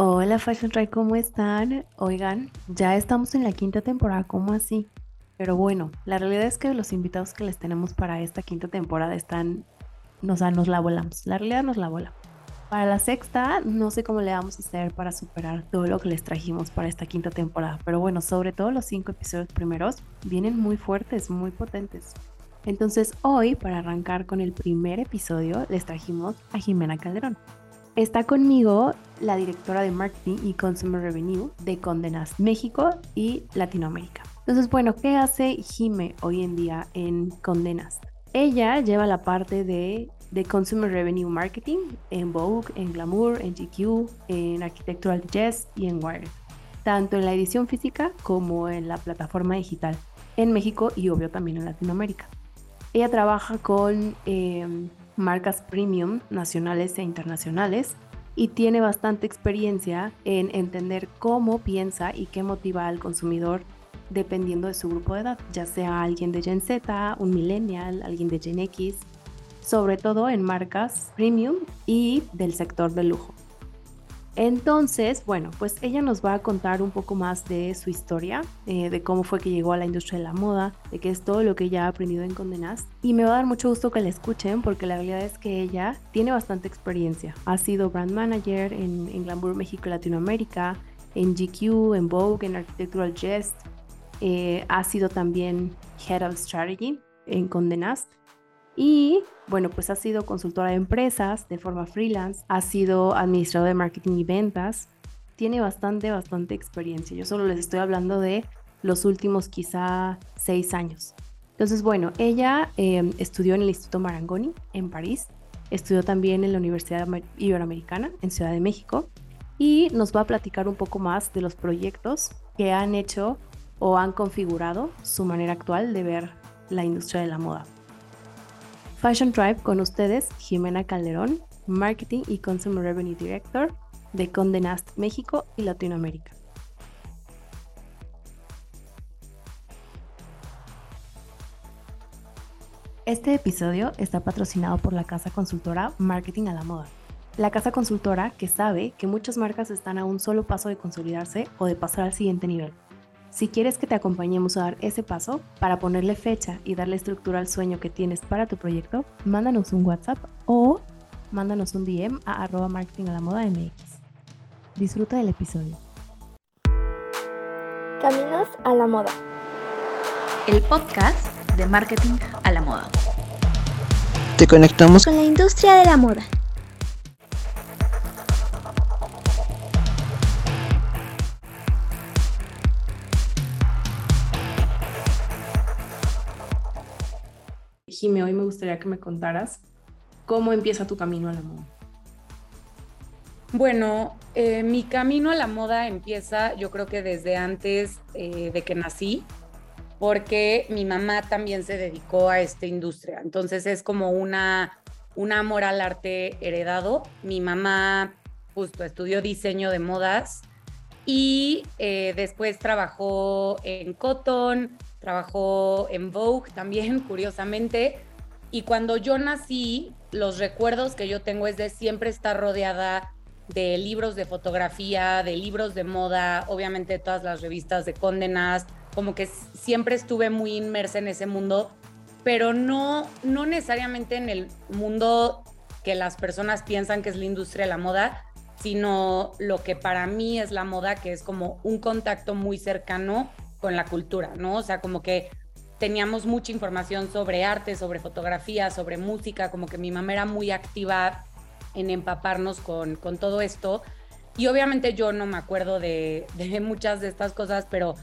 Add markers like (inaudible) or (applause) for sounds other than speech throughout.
Hola Fashion Try, ¿cómo están? Oigan, ya estamos en la quinta temporada, ¿cómo así? Pero bueno, la realidad es que los invitados que les tenemos para esta quinta temporada están, nos, nos la volamos, la realidad nos la vola. Para la sexta, no sé cómo le vamos a hacer para superar todo lo que les trajimos para esta quinta temporada, pero bueno, sobre todo los cinco episodios primeros vienen muy fuertes, muy potentes. Entonces hoy, para arrancar con el primer episodio, les trajimos a Jimena Calderón. Está conmigo la directora de Marketing y Consumer Revenue de Condenas México y Latinoamérica. Entonces, bueno, ¿qué hace Jime hoy en día en Condenas? Ella lleva la parte de, de Consumer Revenue Marketing en Vogue, en Glamour, en GQ, en Architectural Digest y en Wired, tanto en la edición física como en la plataforma digital en México y obvio también en Latinoamérica. Ella trabaja con eh, marcas premium nacionales e internacionales y tiene bastante experiencia en entender cómo piensa y qué motiva al consumidor dependiendo de su grupo de edad, ya sea alguien de Gen Z, un millennial, alguien de Gen X, sobre todo en marcas premium y del sector del lujo. Entonces, bueno, pues ella nos va a contar un poco más de su historia, eh, de cómo fue que llegó a la industria de la moda, de qué es todo lo que ella ha aprendido en Condenas. Y me va a dar mucho gusto que la escuchen porque la realidad es que ella tiene bastante experiencia. Ha sido brand manager en, en Glamour México Latinoamérica, en GQ, en Vogue, en Architectural Jest. Eh, ha sido también Head of Strategy en Condenas y bueno, pues ha sido consultora de empresas de forma freelance, ha sido administrador de marketing y ventas, tiene bastante, bastante experiencia. Yo solo les estoy hablando de los últimos quizá seis años. Entonces, bueno, ella em, estudió en el Instituto Marangoni en París, estudió también en la Universidad Iberoamericana en Ciudad de México y nos va a platicar un poco más de los proyectos que han hecho o han configurado su manera actual de ver la industria de la moda. Fashion Drive con ustedes, Jimena Calderón, Marketing y Consumer Revenue Director de Conde Nast México y Latinoamérica. Este episodio está patrocinado por la casa consultora Marketing a la Moda. La casa consultora que sabe que muchas marcas están a un solo paso de consolidarse o de pasar al siguiente nivel si quieres que te acompañemos a dar ese paso para ponerle fecha y darle estructura al sueño que tienes para tu proyecto, mándanos un WhatsApp o mándanos un DM a arroba marketing a la moda MX. Disfruta del episodio. Caminos a la moda. El podcast de marketing a la moda. Te conectamos con la industria de la moda. Jime, hoy me gustaría que me contaras cómo empieza tu camino a la moda. Bueno, eh, mi camino a la moda empieza yo creo que desde antes eh, de que nací, porque mi mamá también se dedicó a esta industria. Entonces es como una, un amor al arte heredado. Mi mamá justo estudió diseño de modas y eh, después trabajó en Cotton, trabajó en Vogue también, (laughs) curiosamente. Y cuando yo nací, los recuerdos que yo tengo es de siempre estar rodeada de libros de fotografía, de libros de moda, obviamente todas las revistas de condenas, como que siempre estuve muy inmersa en ese mundo, pero no, no necesariamente en el mundo que las personas piensan que es la industria de la moda, sino lo que para mí es la moda, que es como un contacto muy cercano con la cultura, ¿no? O sea, como que teníamos mucha información sobre arte, sobre fotografía, sobre música, como que mi mamá era muy activa en empaparnos con, todo esto. Y obviamente yo no me acuerdo de, de, (laughs) muchas de estas cosas, pero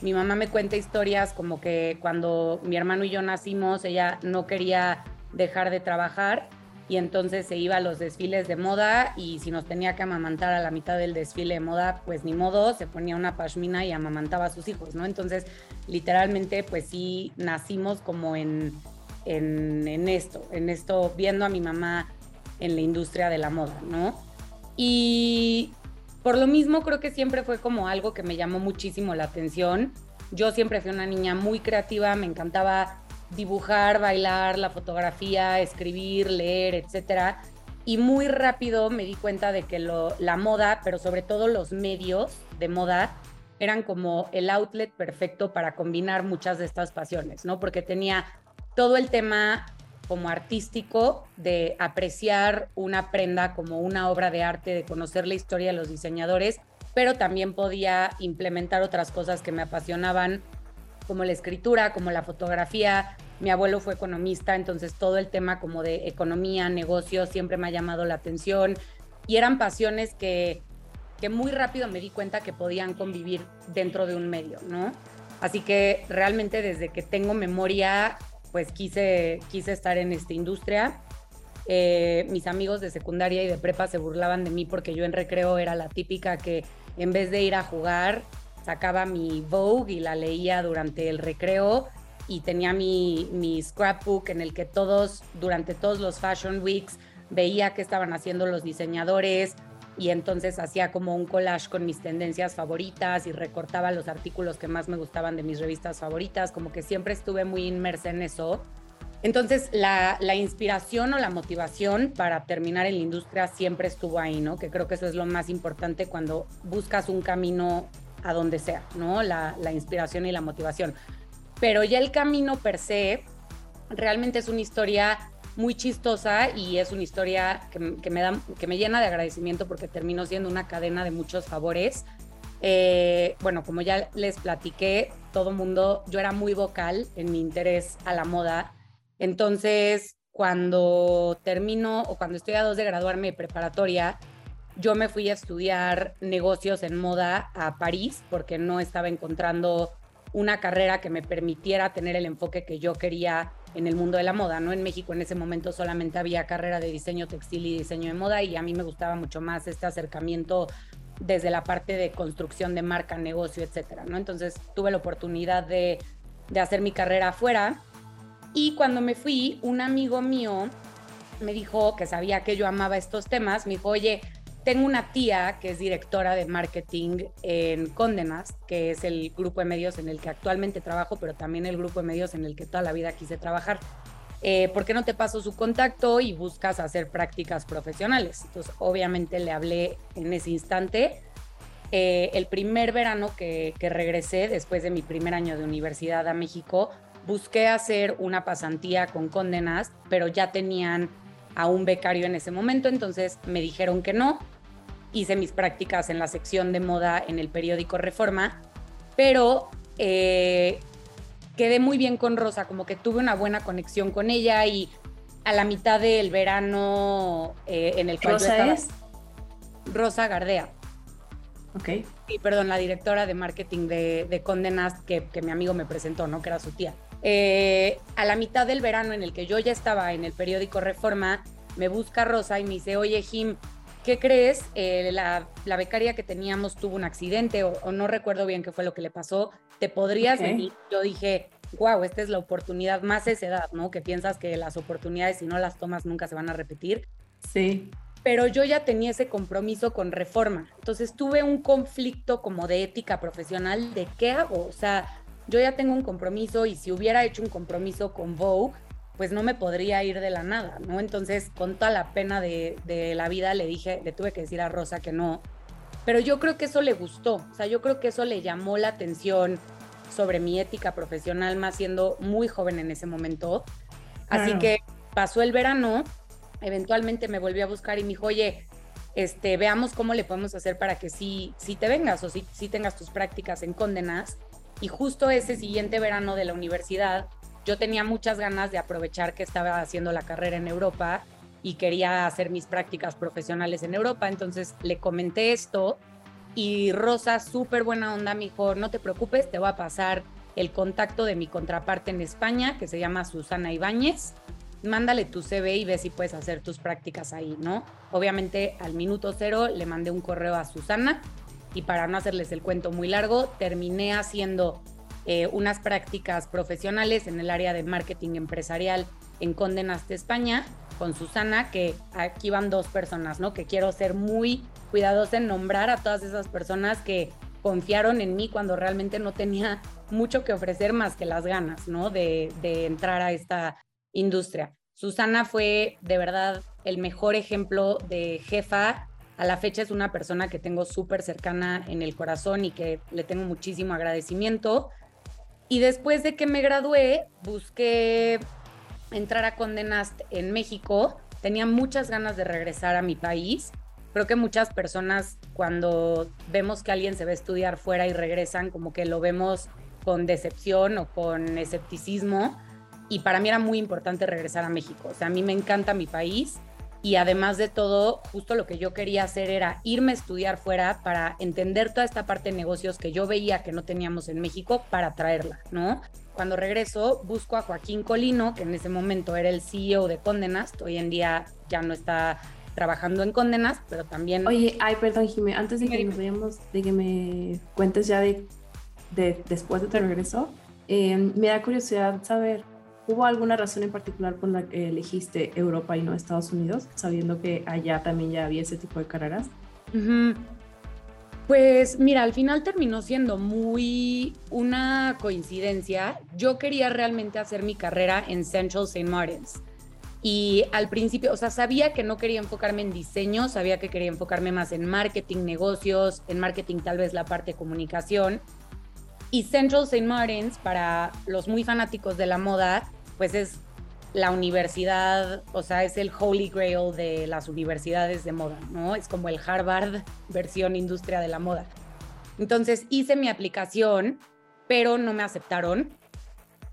mi mamá me cuenta historias como que cuando mi hermano y yo nacimos, ella no quería dejar de trabajar y entonces se iba a los desfiles de moda y si nos tenía que amamantar a la mitad del desfile de moda, pues ni modo, se ponía una pashmina y amamantaba a sus hijos, ¿no? Entonces, literalmente, pues sí, nacimos como en, en, en esto, en esto, viendo a mi mamá en la industria de la moda, ¿no? Y por lo mismo creo que siempre fue como algo que me llamó muchísimo la atención. Yo siempre fui una niña muy creativa, me encantaba dibujar, bailar, la fotografía, escribir, leer, etcétera. y muy rápido me di cuenta de que lo, la moda, pero sobre todo los medios de moda, eran como el outlet perfecto para combinar muchas de estas pasiones, ¿no? Porque tenía todo el tema como artístico de apreciar una prenda como una obra de arte, de conocer la historia de los diseñadores, pero también podía implementar otras cosas que me apasionaban, como la escritura, como la fotografía. Mi abuelo fue economista, entonces todo el tema como de economía, negocios, siempre me ha llamado la atención y eran pasiones que, que muy rápido me di cuenta que podían convivir dentro de un medio, ¿no? Así que realmente desde que tengo memoria, pues quise, quise estar en esta industria. Eh, mis amigos de secundaria y de prepa se burlaban de mí porque yo en recreo era la típica que en vez de ir a jugar, sacaba mi Vogue y la leía durante el recreo y tenía mi, mi scrapbook en el que todos, durante todos los Fashion Weeks, veía qué estaban haciendo los diseñadores y entonces hacía como un collage con mis tendencias favoritas y recortaba los artículos que más me gustaban de mis revistas favoritas, como que siempre estuve muy inmersa en eso. Entonces, la, la, inspiración o la motivación para terminar en la industria siempre estuvo ahí, ¿no? Que creo que eso es lo más importante cuando buscas un camino a donde sea, ¿no? La, inspiración y la motivación. Pero ya el camino per se realmente es una historia muy chistosa y es una historia que, que, me da, que me llena de agradecimiento porque terminó siendo una cadena de muchos favores. Eh, bueno, como ya les platiqué, todo mundo, yo era muy vocal en mi interés a la moda entonces, cuando termino o cuando estoy a dos de graduarme de preparatoria, yo me fui a estudiar negocios en moda a París porque no estaba encontrando una carrera que me permitiera tener el enfoque que yo quería en el mundo de la moda, ¿no? En México en ese momento solamente había carrera de diseño textil y diseño de moda y a mí me gustaba mucho más este acercamiento desde la parte de construcción de marca, negocio, etcétera, ¿no? Entonces tuve la oportunidad de, de hacer mi carrera afuera y cuando me fui, un amigo mío me dijo que sabía que yo amaba estos temas, me dijo, oye, tengo una tía que es directora de marketing en Condenas, que es el grupo de medios en el que actualmente trabajo, pero también el grupo de medios en el que toda la vida quise trabajar. Eh, ¿Por qué no te paso su contacto y buscas hacer prácticas profesionales? Entonces, obviamente le hablé en ese instante. Eh, el primer verano que, que regresé, después de mi primer año de universidad a México, busqué hacer una pasantía con Condenas, pero ya tenían a un becario en ese momento, entonces me dijeron que no. Hice mis prácticas en la sección de moda en el periódico Reforma, pero eh, quedé muy bien con Rosa, como que tuve una buena conexión con ella y a la mitad del verano eh, en el cual ¿Rosa es? Rosa Gardea. Ok. Y perdón, la directora de marketing de, de Condenas que, que mi amigo me presentó, ¿no? Que era su tía. Eh, a la mitad del verano en el que yo ya estaba en el periódico Reforma, me busca Rosa y me dice, oye Jim, ¿qué crees? Eh, la, la, becaria que teníamos tuvo un accidente o, o, no recuerdo bien qué fue lo que le pasó, ¿te podrías okay. venir? Yo dije, wow, esta es la oportunidad más esa edad, ¿no? Que piensas que las oportunidades si no las tomas nunca se van a repetir. Sí. Pero yo ya tenía ese compromiso con reforma. Entonces tuve un conflicto como de ética profesional de qué hago. O sea, yo ya tengo un compromiso y si hubiera hecho un compromiso con Vogue, pues no me podría ir de la nada, ¿no? Entonces, con toda la pena de, de, la vida, le dije, le tuve que decir a Rosa que no. Pero yo creo que eso le gustó, o sea, yo creo que eso le llamó la atención sobre mi ética profesional, más siendo muy joven en ese momento. Así claro. que pasó el verano, eventualmente me volvió a buscar y me dijo, oye, este, veamos cómo le podemos hacer para que sí, sí te vengas o sí, sí tengas tus prácticas en Condenas. Y justo ese siguiente verano de la universidad, yo tenía muchas ganas de aprovechar que estaba haciendo la carrera en Europa y quería hacer mis prácticas profesionales en Europa. Entonces le comenté esto y Rosa, súper buena onda, me dijo, no te preocupes, te voy a pasar el contacto de mi contraparte en España, que se llama Susana Ibáñez. Mándale tu CV y ve si puedes hacer tus prácticas ahí, ¿no? Obviamente al minuto cero le mandé un correo a Susana y para no hacerles el cuento muy largo, terminé haciendo eh, unas prácticas profesionales en el área de marketing empresarial en Condenas de España con Susana, que aquí van dos personas, ¿no? Que quiero ser muy cuidadosa en nombrar a todas esas personas que confiaron en mí cuando realmente no tenía mucho que ofrecer más que las ganas, ¿no? De, de entrar a esta industria. Susana fue de verdad el mejor ejemplo de jefa. A la fecha es una persona que tengo súper cercana en el corazón y que le tengo muchísimo agradecimiento. Y después de que me gradué, busqué entrar a Condenast en México. Tenía muchas ganas de regresar a mi país. Creo que muchas personas cuando vemos que alguien se va a estudiar fuera y regresan, como que lo vemos con decepción o con escepticismo. Y para mí era muy importante regresar a México. O sea, a mí me encanta mi país y además de todo, justo lo que yo quería hacer era irme a estudiar fuera para entender toda esta parte de negocios que yo veía que no teníamos en México para traerla, ¿no? Cuando regreso, busco a Joaquín Colino, que en ese momento era el CEO de Condenast, hoy en día ya no está trabajando en Condenast, pero también... Oye, ay, perdón, Jimé, antes de que nos vayamos, de que me cuentes ya de, de después de tu regreso, eh, me da curiosidad saber, ¿hubo alguna razón en particular por la que elegiste Europa y no Estados Unidos, sabiendo que allá también ya había ese tipo de carreras? Ujú. Pues mira, al final terminó siendo muy una coincidencia. Yo quería realmente hacer mi carrera en Central St. Martins. Y al principio, o sea, sabía que no quería enfocarme en diseño, sabía que quería enfocarme más en marketing, negocios, en marketing tal vez la parte de comunicación. Y Central St. Martins, para los muy fanáticos de la moda, pues es la universidad, o sea, es el holy grail de las universidades de moda, ¿no? Es como el Harvard versión industria de la moda. Entonces hice mi aplicación, pero no me aceptaron,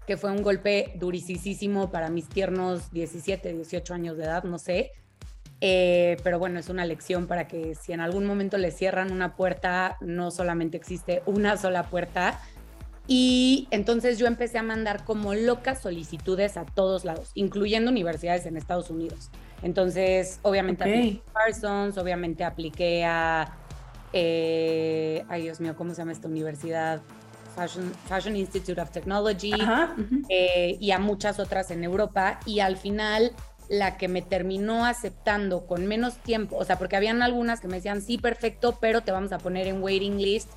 que fue un golpe durisísimo para mis tiernos 17, 18 años de edad, no sé. Eh, pero bueno, es una lección para que si en algún momento le cierran una puerta, no solamente existe una sola puerta, y entonces yo empecé a mandar como locas solicitudes a todos lados, incluyendo universidades en Estados Unidos. Entonces, obviamente Ok. apliqué a Parsons, obviamente apliqué a, eh, ay Dios mío, ¿cómo se llama esta universidad? Fashion, Fashion Institute of Technology Ajá. ujú. eh, y a muchas otras en Europa. Y al final, la que me terminó aceptando con menos tiempo, o sea, porque habían algunas que me decían, sí, perfecto, pero te vamos a poner en waiting list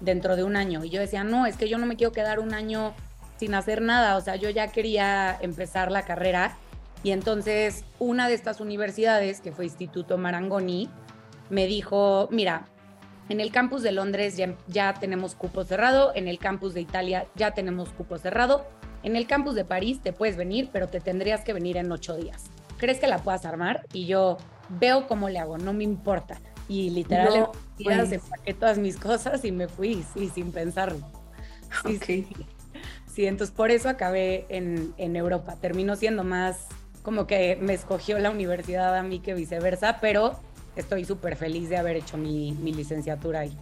dentro de un año. Y yo decía, no, es que yo no me quiero quedar un año sin hacer nada, o sea, yo ya quería empezar la carrera. Y entonces una de estas universidades, que fue Instituto Marangoni, me dijo, mira, en el campus de Londres ya, ya tenemos cupo cerrado, en el campus de Italia ya tenemos cupo cerrado, en el campus de París te puedes venir, pero te tendrías que venir en ocho días. ¿Crees que la puedas armar? Y yo veo cómo le hago, no me importa. Y literal, No, días pues. empaqué todas mis cosas y me fui, sí, sin pensarlo. Sí, sí. Sí, entonces por eso acabé en, en Europa. Terminó siendo más como que me escogió la universidad a mí que viceversa, pero estoy súper feliz de haber hecho mi, mi licenciatura ahí.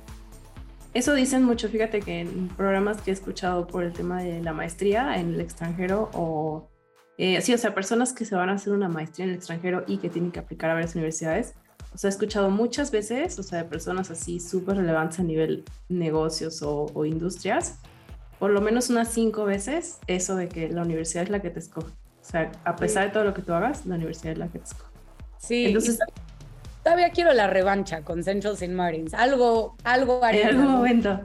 Eso dicen mucho, fíjate que en programas que he escuchado por el tema de la maestría en el extranjero o... eh, sí, o sea, personas que se van a hacer una maestría en el extranjero y que tienen que aplicar a varias universidades. O sea, he escuchado muchas veces, o sea, de personas así súper relevantes a nivel negocios o, o industrias, por lo menos unas cinco veces eso de que la universidad es la que te escoge. O sea, a pesar de todo lo que tú hagas, la universidad es la que te escoge. Sí, Entonces- y todavía quiero la revancha con Central St. Martins. Algo, algo En haría, algún momento.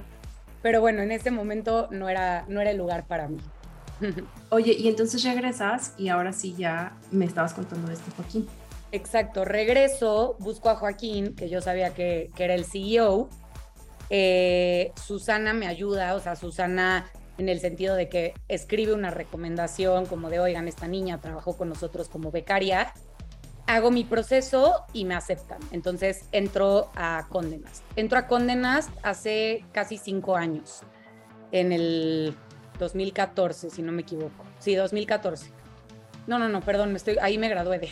Pero bueno, en ese momento no era, no era el lugar para mí. (laughs) Oye, y entonces regresas y ahora sí ya me estabas contando de este Joaquín. Exacto, regreso, busco a Joaquín, que yo sabía que, que era el CEO. Eh, Susana me ayuda, o sea, Susana en el sentido de que escribe una recomendación como de, oigan, esta niña trabajó con nosotros como becaria. Hago mi proceso y me aceptan. Entonces entro a Condenas. Entro a Condenas hace casi cinco años, en el 2014, si no me equivoco. Sí, 2014. No, no, no, perdón, me estoy, ahí me gradué de.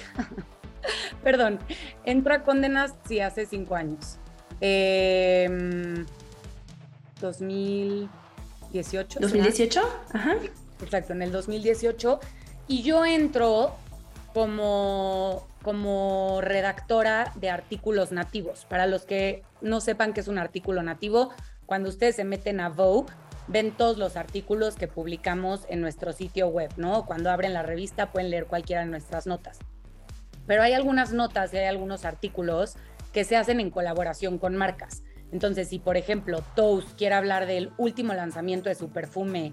(laughs) Perdón, entro a Condenas sí hace cinco años. Eh, 2018. ¿será? ¿2018? Ajá. Exacto, en el 2018. Y yo entro como, como redactora de artículos nativos. Para los que no sepan qué es un artículo nativo, cuando ustedes se meten a Vogue, ven todos los artículos que publicamos en nuestro sitio web, ¿no? Cuando abren la revista pueden leer cualquiera de nuestras notas. Pero hay algunas notas y hay algunos artículos que se hacen en colaboración con marcas. Entonces, si por ejemplo Toast quiere hablar del último lanzamiento de su perfume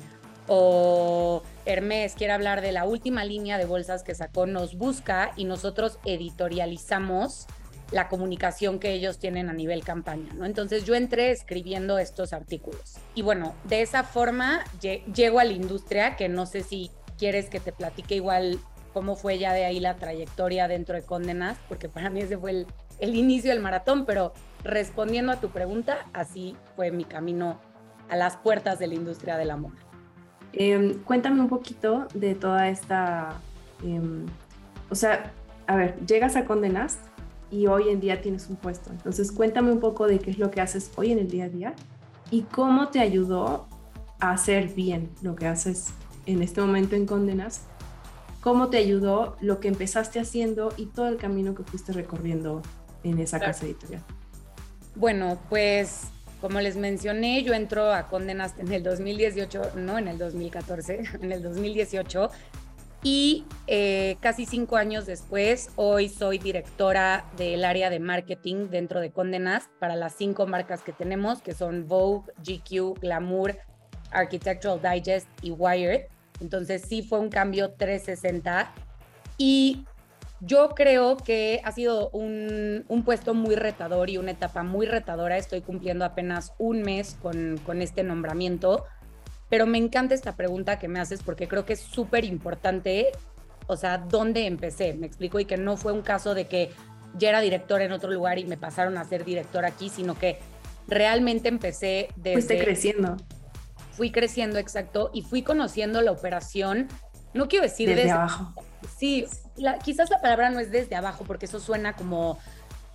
o Hermes quiere hablar de la última línea de bolsas que sacó, nos busca y nosotros editorializamos la comunicación que ellos tienen a nivel campaña, ¿no? Entonces yo entré escribiendo estos artículos. Y bueno, de esa forma llego a la industria, que no sé si quieres que te platique igual cómo fue ya de ahí la trayectoria dentro de Condenas, porque para mí ese fue el, el inicio del maratón, pero respondiendo a tu pregunta, así fue mi camino a las puertas de la industria del amor. Em, cuéntame un poquito de toda esta, em, o sea, a ver, llegas a Condenas y hoy en día tienes un puesto. Entonces, cuéntame un poco de qué es lo que haces hoy en el día a día y cómo te ayudó a hacer bien lo que haces en este momento en Condenas. ¿Cómo te ayudó lo que empezaste haciendo y todo el camino que fuiste recorriendo en esa casa editorial? Bueno, pues como les mencioné, yo entro a Condenas en el 2018, no en el 2014, (laughs) en el 2018. Y eh, casi cinco años después, hoy soy directora del área de marketing dentro de Condenas para las cinco marcas que tenemos, que son Vogue, GQ, Glamour, Architectural Digest y Wired. Entonces sí fue un cambio 360. Y yo creo que ha sido un, puesto muy retador y una etapa muy retadora. Estoy cumpliendo apenas un mes con, con este nombramiento, pero me encanta esta pregunta que me haces porque creo que es súper importante, o sea, dónde empecé, me explico, y que no fue un caso de que ya era director en otro lugar y me pasaron a ser director aquí, sino que realmente empecé desde... Fuiste creciendo. Fui creciendo, exacto, y fui conociendo la operación, no quiero decir desde, desde abajo. Sí, quizás la palabra no es desde abajo, porque eso suena como...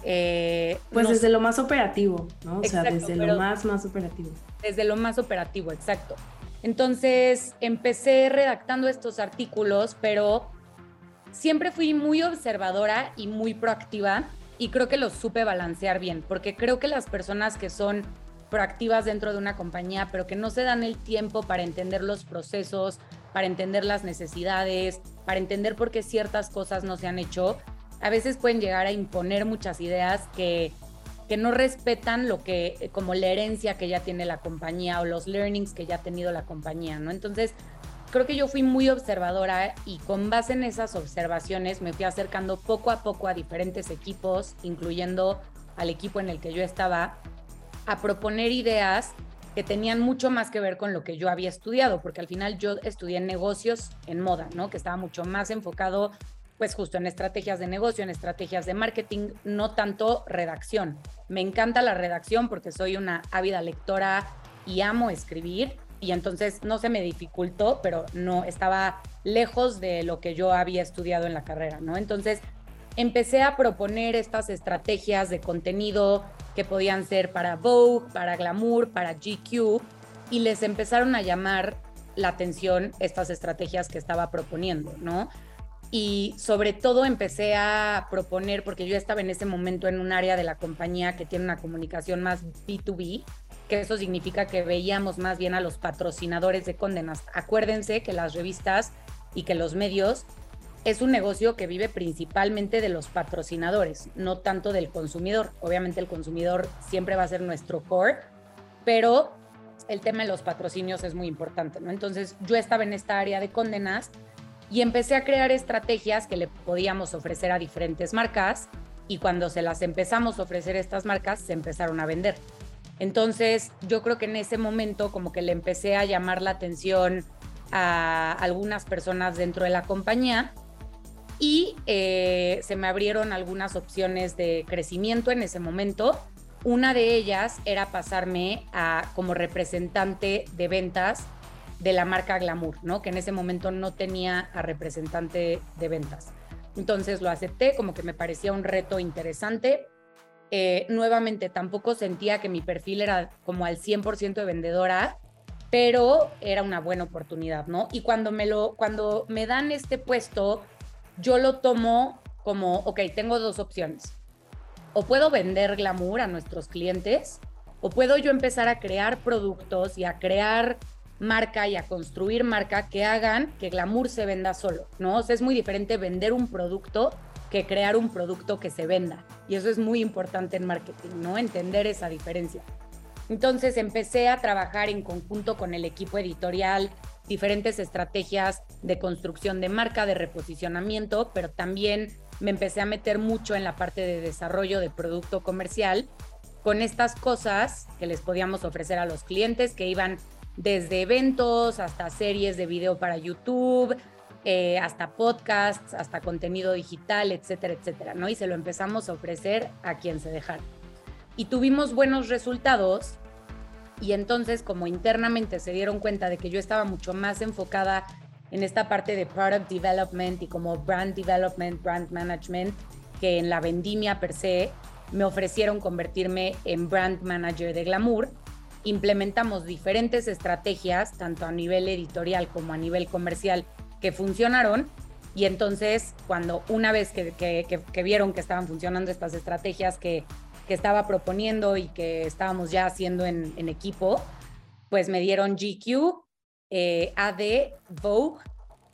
Eh, pues desde lo más operativo, ¿no? O sea, desde lo más, más operativo. Desde lo más operativo, exacto. Entonces empecé redactando estos artículos, pero siempre fui muy observadora y muy proactiva y creo que los supe balancear bien, porque creo que las personas que son proactivas dentro de una compañía, pero que no se dan el tiempo para entender los procesos, para entender las necesidades, para entender por qué ciertas cosas no se han hecho, a veces pueden llegar a imponer muchas ideas que, que no respetan lo que, como la herencia que ya tiene la compañía o los learnings que ya ha tenido la compañía, ¿no? Entonces, creo que yo fui muy observadora y con base en esas observaciones me fui acercando poco a poco a diferentes equipos, incluyendo al equipo en el que yo estaba, a proponer ideas que tenían mucho más que ver con lo que yo había estudiado, porque al final yo estudié negocios en moda, ¿no? Que estaba mucho más enfocado, pues justo en estrategias de negocio, en estrategias de marketing, no tanto redacción. Me encanta la redacción porque soy una ávida lectora y amo escribir, y entonces no se me dificultó, pero no estaba lejos de lo que yo había estudiado en la carrera, ¿no? Entonces empecé a proponer estas estrategias de contenido que podían ser para Vogue, para Glamour, para GQ, y les empezaron a llamar la atención estas estrategias que estaba proponiendo, ¿no? Y sobre todo empecé a proponer, porque yo estaba en ese momento en un área de la compañía que tiene una comunicación más B2B, que eso significa que veíamos más bien a los patrocinadores de condenas. Acuérdense que las revistas y que los medios es un negocio que vive principalmente de los patrocinadores, no tanto del consumidor. Obviamente el consumidor siempre va a ser nuestro core, pero el tema de los patrocinios es muy importante, ¿no? Entonces yo estaba en esta área de condenas y empecé a crear estrategias que le podíamos ofrecer a diferentes marcas y cuando se las empezamos a ofrecer a estas marcas se empezaron a vender. Entonces yo creo que en ese momento como que le empecé a llamar la atención a algunas personas dentro de la compañía y eh, se me abrieron algunas opciones de crecimiento en ese momento. Una de ellas era pasarme a como representante de ventas de la marca Glamour, ¿no? Que en ese momento no tenía a representante de ventas. Entonces lo acepté, como que me parecía un reto interesante. Eh, nuevamente, tampoco sentía que mi perfil era como al 100% de vendedora, pero era una buena oportunidad, ¿no? Y cuando me, lo, cuando me dan este puesto, yo lo tomo como, ok, tengo dos opciones. O puedo vender glamour a nuestros clientes, o puedo yo empezar a crear productos y a crear marca y a construir marca que hagan que glamour se venda solo, ¿no? Es muy diferente vender un producto que crear un producto que se venda. Y eso es muy importante en marketing, ¿no? Entender esa diferencia. Entonces empecé a trabajar en conjunto con el equipo editorial diferentes estrategias de construcción de marca, de reposicionamiento, pero también me empecé a meter mucho en la parte de desarrollo de producto comercial con estas cosas que les podíamos ofrecer a los clientes que iban desde eventos hasta series de video para YouTube, eh, hasta podcasts, hasta contenido digital, etcétera, etcétera, ¿no? Y se lo empezamos a ofrecer a quien se dejara. Y tuvimos buenos resultados y entonces como internamente se dieron cuenta de que yo estaba mucho más enfocada en esta parte de product development y como brand development, brand management, que en la vendimia per se, me ofrecieron convertirme en brand manager de Glamour. Implementamos diferentes estrategias, tanto a nivel editorial como a nivel comercial, que funcionaron. Y entonces, cuando una vez que, que, vieron que estaban funcionando estas estrategias que, estaba proponiendo y que estábamos ya haciendo en, en equipo, pues me dieron GQ, eh, AD, Vogue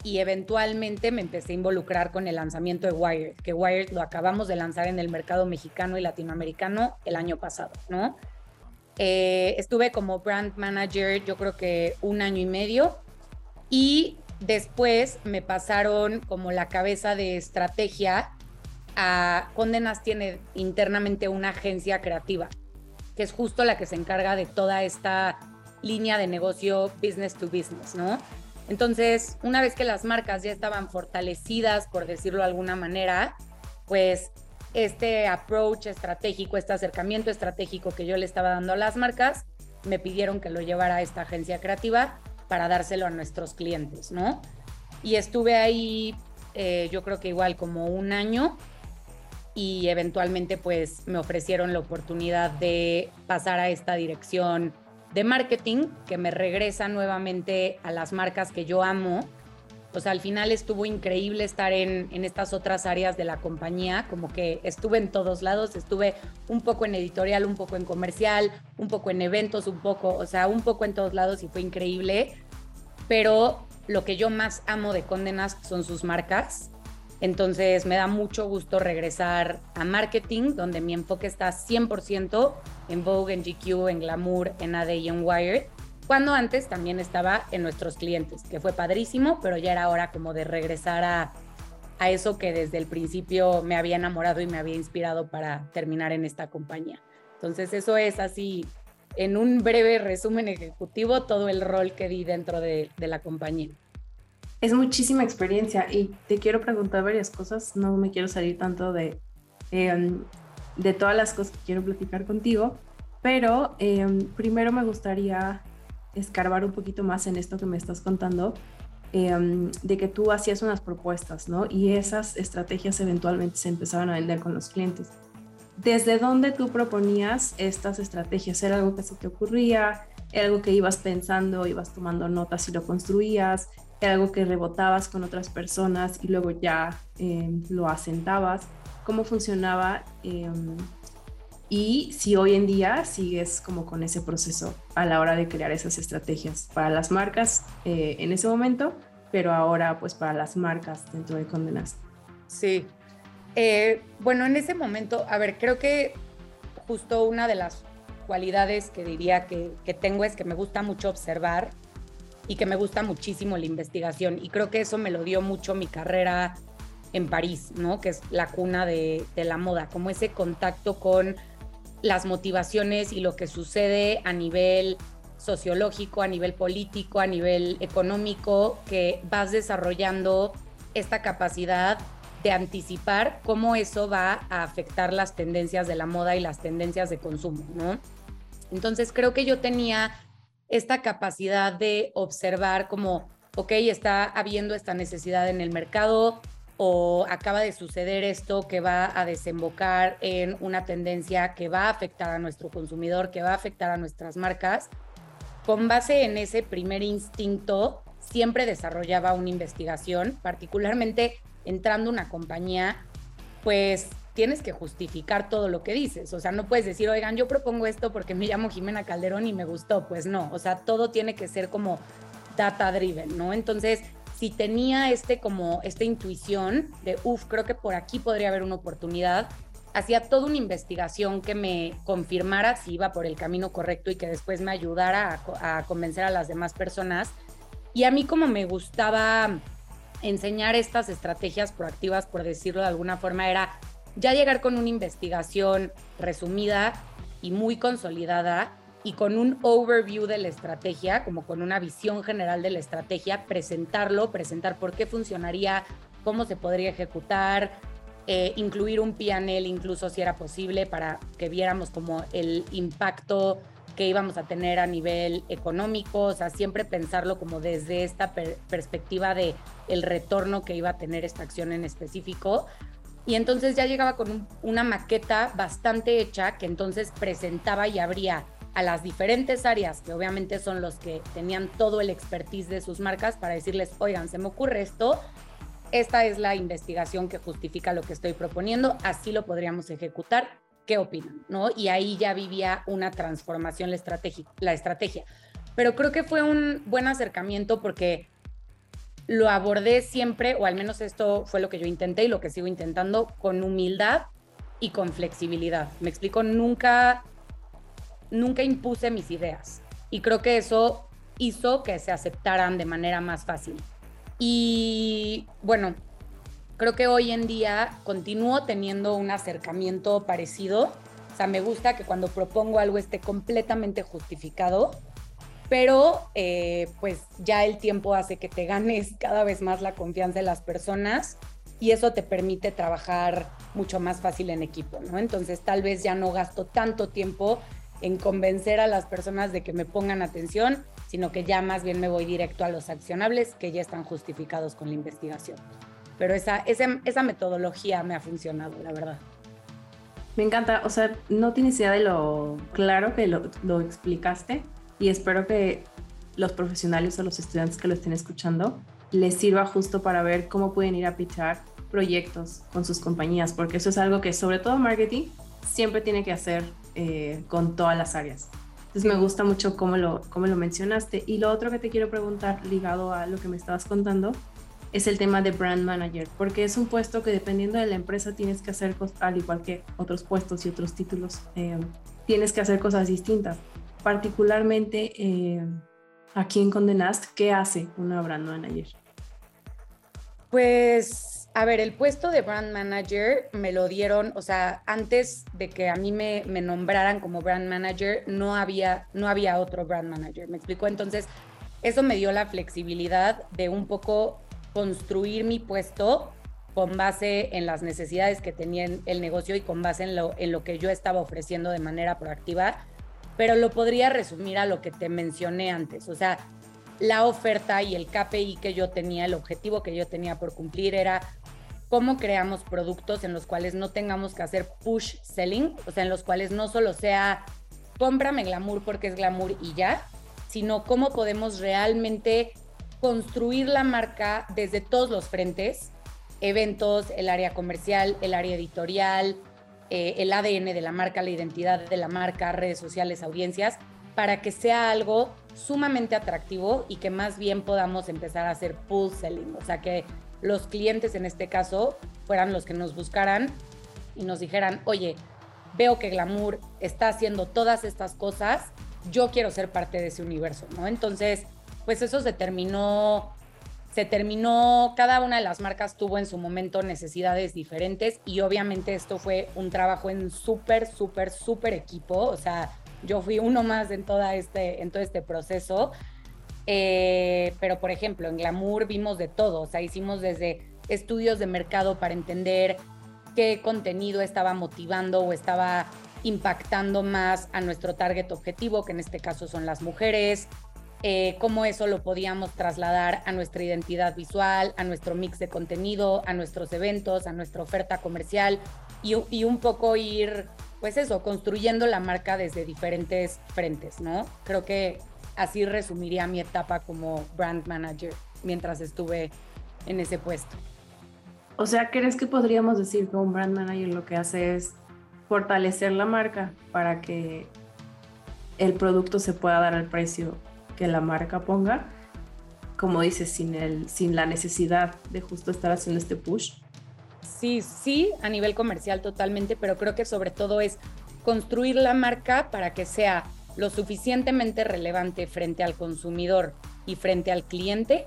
y eventualmente me empecé a involucrar con el lanzamiento de Wired, que Wired lo acabamos de lanzar en el mercado mexicano y latinoamericano el año pasado, ¿no? Eh, estuve como brand manager yo creo que un año y medio y Después me pasaron como la cabeza de estrategia a Condenas tiene internamente una agencia creativa, que es justo la que se encarga de toda esta línea de negocio business to business, ¿no? Entonces, una vez que las marcas ya estaban fortalecidas, por decirlo de alguna manera, pues este approach estratégico, este acercamiento estratégico que yo le estaba dando a las marcas, me pidieron que lo llevara a esta agencia creativa para dárselo a nuestros clientes, ¿no? Y estuve ahí, eh, yo creo que igual como un año y eventualmente pues me ofrecieron la oportunidad de pasar a esta dirección de marketing que me regresa nuevamente a las marcas que yo amo o sea, al final estuvo increíble estar en, en, estas otras áreas de la compañía, como que estuve en todos lados, estuve un poco en editorial, un poco en comercial, un poco en eventos, un poco, o sea, un poco en todos lados y fue increíble, pero lo que yo más amo de Condenas son sus marcas. Entonces me da mucho gusto regresar a marketing, donde mi enfoque está 100% en Vogue, en GQ, en Glamour, en AD y en Wired cuando antes también estaba en nuestros clientes, que fue padrísimo, pero ya era hora como de regresar a, a eso que desde el principio me había enamorado y me había inspirado para terminar en esta compañía. Entonces eso es así, en un breve resumen ejecutivo, todo el rol que di dentro de, de la compañía. Es muchísima experiencia y te quiero preguntar varias cosas, no me quiero salir tanto de, em, de todas las cosas que quiero platicar contigo, pero em, primero me gustaría escarbar un poquito más en esto que me estás contando, em, de que tú hacías unas propuestas, ¿no? Y esas estrategias eventualmente se empezaban a vender con los clientes. ¿Desde dónde tú proponías estas estrategias? ¿Era algo que se te ocurría? ¿Era algo que ibas pensando, ibas tomando notas y lo construías? ¿Era algo que rebotabas con otras personas y luego ya em, lo asentabas? ¿Cómo funcionaba em, y si hoy en día sigues como con ese proceso a la hora de crear esas estrategias para las marcas eh, en ese momento, pero ahora pues para las marcas dentro de Condenas. Sí. Eh, bueno, en ese momento, a ver, creo que justo una de las cualidades que diría que, que tengo es que me gusta mucho observar y que me gusta muchísimo la investigación. Y creo que eso me lo dio mucho mi carrera en París, ¿no? Que es la cuna de, la moda, como ese contacto con las motivaciones y lo que sucede a nivel sociológico, a nivel político, a nivel económico, que vas desarrollando esta capacidad de anticipar cómo eso va a afectar las tendencias de la moda y las tendencias de consumo, ¿no? Entonces creo que yo tenía esta capacidad de observar como, ok, está habiendo esta necesidad en el mercado, o acaba de suceder esto que va a desembocar en una tendencia que va a afectar a nuestro consumidor, que va a afectar a nuestras marcas, con base en ese primer instinto, siempre desarrollaba una investigación, particularmente entrando una compañía, pues tienes que justificar todo lo que dices. O sea, no puedes decir, oigan, yo propongo esto porque me llamo Jimena Calderón y me gustó. Pues no, o sea, todo tiene que ser como data driven, ¿no? Entonces, si tenía este como esta intuición de, uff, creo que por aquí podría haber una oportunidad, hacía toda una investigación que me confirmara si iba por el camino correcto y que después me ayudara a, convencer a las demás personas. Y a mí como me gustaba enseñar estas estrategias proactivas, por decirlo de alguna forma, era ya llegar con una investigación resumida y muy consolidada y con un overview de la estrategia, como con una visión general de la estrategia, presentarlo, presentar por qué funcionaría, cómo se podría ejecutar, eh, incluir un PNL incluso si era posible para que viéramos como el impacto que íbamos a tener a nivel económico, o sea, siempre pensarlo como desde esta perspectiva de el retorno que iba a tener esta acción en específico. Y entonces ya llegaba con una maqueta bastante hecha que entonces presentaba y abría a las diferentes áreas, que obviamente son los que tenían todo el expertise de sus marcas, para decirles, oigan, se me ocurre esto, esta es la investigación que justifica lo que estoy proponiendo, así lo podríamos ejecutar, ¿qué opinan? ¿No? Y ahí ya vivía una transformación la la estrategia. Pero creo que fue un buen acercamiento porque lo abordé siempre, o al menos esto fue lo que yo intenté y lo que sigo intentando, con humildad y con flexibilidad. Me explico, nunca nunca impuse mis ideas y creo que eso hizo que se aceptaran de manera más fácil. Y bueno, creo que hoy en día continúo teniendo un acercamiento parecido. O sea, me gusta que cuando propongo algo esté completamente justificado, pero eh, pues ya el tiempo hace que te ganes cada vez más la confianza de las personas y eso te permite trabajar mucho más fácil en equipo, ¿no? Entonces tal vez ya no gasto tanto tiempo en convencer a las personas de que me pongan atención, sino que ya más bien me voy directo a los accionables que ya están justificados con la investigación. Pero esa, esa, metodología me ha funcionado, la verdad. Me encanta, o sea, no tienes idea de lo claro que lo, lo explicaste y espero que los profesionales o los estudiantes que lo estén escuchando les sirva justo para ver cómo pueden ir a pitchar proyectos con sus compañías, porque eso es algo que sobre todo marketing siempre tiene que hacer eh, con todas las áreas. Entonces me gusta mucho cómo lo, cómo lo mencionaste. Y lo otro que te quiero preguntar ligado a lo que me estabas contando es el tema de brand manager, porque es un puesto que dependiendo de la empresa tienes que hacer, al igual que otros puestos y otros títulos, eh, tienes que hacer cosas distintas. Particularmente eh, aquí en Condenast, ¿qué hace una brand manager? Pues a ver, el puesto de brand manager me lo dieron, o sea, antes de que a mí me, nombraran como brand manager, no había, no había otro brand manager. ¿Me explicó? Entonces, eso me dio la flexibilidad de un poco construir mi puesto con base en las necesidades que tenía el negocio y con base en lo, en lo que yo estaba ofreciendo de manera proactiva, pero lo podría resumir a lo que te mencioné antes. O sea, la oferta y el KPI que yo tenía, el objetivo que yo tenía por cumplir era cómo creamos productos en los cuales no tengamos que hacer push selling, o sea, en los cuales no solo sea cómprame glamour porque es glamour y ya, sino cómo podemos realmente construir la marca desde todos los frentes, eventos, el área comercial, el área editorial, eh, el ADN de la marca, la identidad de la marca, redes sociales, audiencias, para que sea algo sumamente atractivo y que más bien podamos empezar a hacer pull selling, o sea, que los clientes en este caso fueran los que nos buscaran y nos dijeran, oye, veo que Glamour está haciendo todas estas cosas, yo quiero ser parte de ese universo, ¿no? Entonces, pues eso se terminó, se terminó, cada una de las marcas tuvo en su momento necesidades diferentes y obviamente esto fue un trabajo en súper, súper, súper equipo, o sea, yo fui uno más en, toda este, en todo este proceso. Eh, pero, por ejemplo, en Glamour vimos de todo, o sea, hicimos desde estudios de mercado para entender qué contenido estaba motivando o estaba impactando más a nuestro target objetivo, que en este caso son las mujeres, eh, cómo eso lo podíamos trasladar a nuestra identidad visual, a nuestro mix de contenido, a nuestros eventos, a nuestra oferta comercial y, y un poco ir, pues eso, construyendo la marca desde diferentes frentes, ¿no? Creo que así resumiría mi etapa como brand manager mientras estuve en ese puesto. O sea, ¿crees que podríamos decir que un brand manager lo que hace es fortalecer la marca para que el producto se pueda dar al precio que la marca ponga? Como dices, sin, el, sin la necesidad de justo estar haciendo este push. Sí, sí, a nivel comercial totalmente, pero creo que sobre todo es construir la marca para que sea lo suficientemente relevante frente al consumidor y frente al cliente,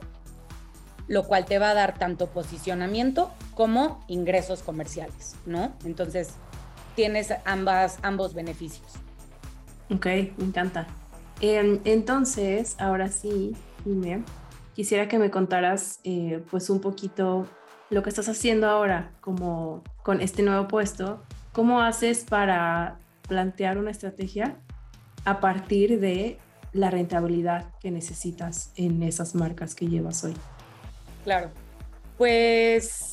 lo cual te va a dar tanto posicionamiento como ingresos comerciales, ¿no? Entonces, tienes ambas, ambos beneficios. Ok, me encanta. Em, entonces, ahora sí, dime, quisiera que me contaras eh, pues un poquito lo que estás haciendo ahora como con este nuevo puesto. ¿Cómo haces para plantear una estrategia a partir de la rentabilidad que necesitas en esas marcas que llevas hoy? Claro, pues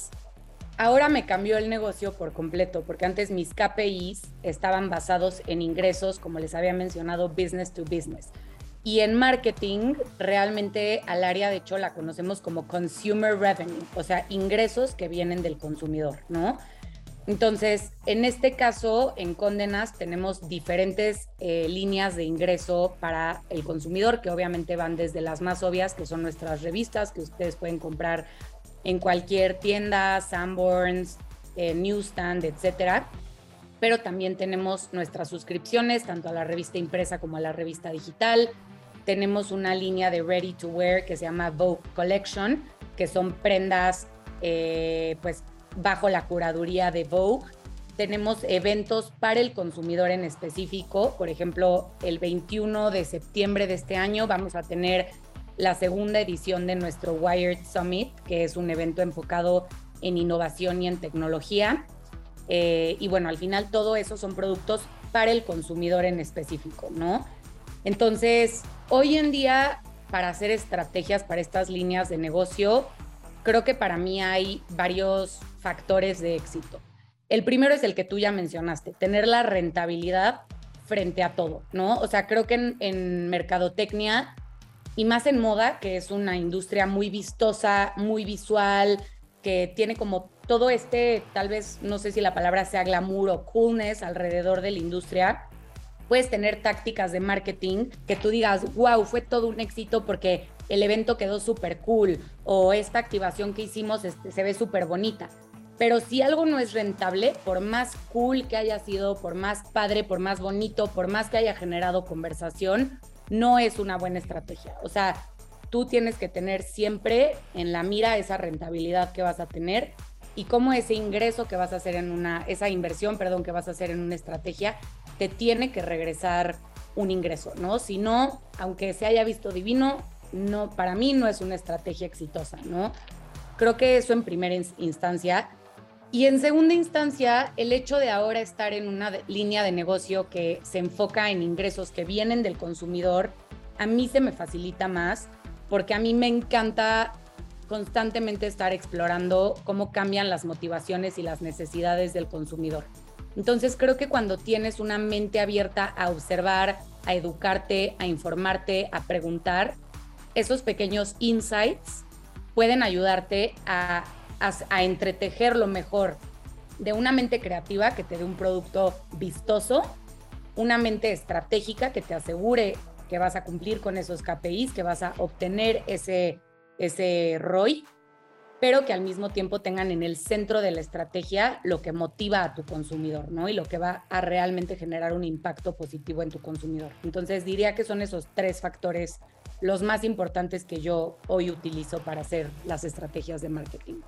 ahora me cambió el negocio por completo, porque antes mis KPIs estaban basados en ingresos, como les había mencionado, business to business. Y en marketing, realmente al área, de hecho, la conocemos como consumer revenue, o sea, ingresos que vienen del consumidor, ¿no? Entonces, en este caso, en Condenas tenemos diferentes eh, líneas de ingreso para el consumidor, que obviamente van desde las más obvias, que son nuestras revistas, que ustedes pueden comprar en cualquier tienda, Sanborns, eh, Newsstand, etcétera. Pero también tenemos nuestras suscripciones, tanto a la revista impresa como a la revista digital. Tenemos una línea de ready to wear que se llama Vogue Collection, que son prendas, eh, pues bajo la curaduría de Vogue. Tenemos eventos para el consumidor en específico. Por ejemplo, el 21 de septiembre de este año vamos a tener la segunda edición de nuestro Wired Summit, que es un evento enfocado en innovación y en tecnología. Eh, y bueno, al final todo eso son productos para el consumidor en específico, ¿no? Entonces, hoy en día, para hacer estrategias para estas líneas de negocio, creo que para mí hay varios factores de éxito. El primero es el que tú ya mencionaste, tener la rentabilidad frente a todo, ¿no? O sea, creo que en, mercadotecnia y más en moda, que es una industria muy vistosa, muy visual, que tiene como todo este, tal vez, no sé si la palabra sea glamour o coolness alrededor de la industria, puedes tener tácticas de marketing que tú digas, wow, fue todo un éxito porque el evento quedó súper cool o esta activación que hicimos este, se ve súper bonita. Pero si algo no es rentable, por más cool que haya sido, por más padre, por más bonito, por más que haya generado conversación, no es una buena estrategia. O sea, tú tienes que tener siempre en la mira esa rentabilidad que vas a tener y cómo ese ingreso que vas a hacer en una, esa inversión, perdón, que vas a hacer en una estrategia, te tiene que regresar un ingreso, ¿no? Si no, aunque se haya visto divino, no, para mí no es una estrategia exitosa, ¿no? Creo que eso en primera instancia. Y en segunda instancia, el hecho de ahora estar en una línea de negocio que se enfoca en ingresos que vienen del consumidor, a mí se me facilita más porque a mí me encanta constantemente estar explorando cómo cambian las motivaciones y las necesidades del consumidor. Entonces creo que cuando tienes una mente abierta a observar, a educarte, a informarte, a preguntar, esos pequeños insights pueden ayudarte a, a, entretejer lo mejor de una mente creativa que te dé un producto vistoso, una mente estratégica que te asegure que vas a cumplir con esos KPIs, que vas a obtener ese, ese ROI pero que al mismo tiempo tengan en el centro de la estrategia lo que motiva a tu consumidor, ¿no? Y lo que va a realmente generar un impacto positivo en tu consumidor. Entonces diría que son esos tres factores los más importantes que yo hoy utilizo para hacer las estrategias de marketing.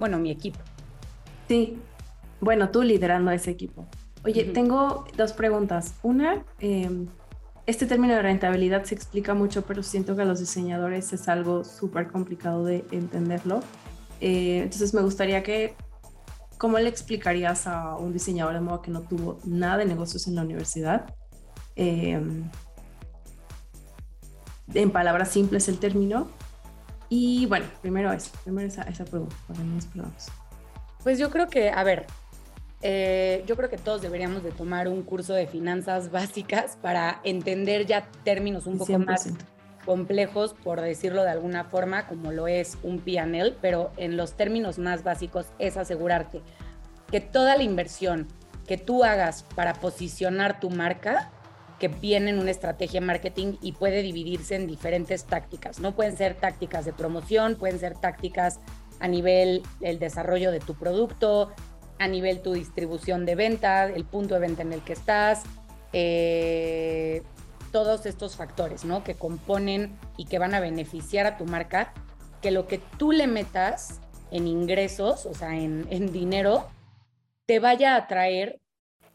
Bueno, mi equipo. Sí, bueno, tú liderando ese equipo. Oye, tengo dos preguntas. Una, em, este término de rentabilidad se explica mucho, pero siento que a los diseñadores es algo súper complicado de entenderlo. Eh, entonces me gustaría que, ¿cómo le explicarías a un diseñador de moda que no tuvo nada de negocios en la universidad? Em, en palabras simples el término. Y bueno, primero eso, primero esa, esa pregunta, para no Pues yo creo que, a ver, eh, yo creo que todos deberíamos de tomar un curso de finanzas (laughs) básicas para entender ya términos un poco más complejos, por decirlo de alguna forma, como lo es un PNL, pero en los términos más básicos es asegurarte que toda la inversión que tú hagas para posicionar tu marca, que viene en una estrategia marketing y puede dividirse en diferentes tácticas, ¿no? Pueden ser tácticas de promoción, pueden ser tácticas a nivel el desarrollo de tu producto, a nivel tu distribución de venta, el punto de venta en el que estás, eh, todos estos factores, ¿no? Que componen y que van a beneficiar a tu marca, que lo que tú le metas en ingresos, o sea, en, en dinero, te vaya a traer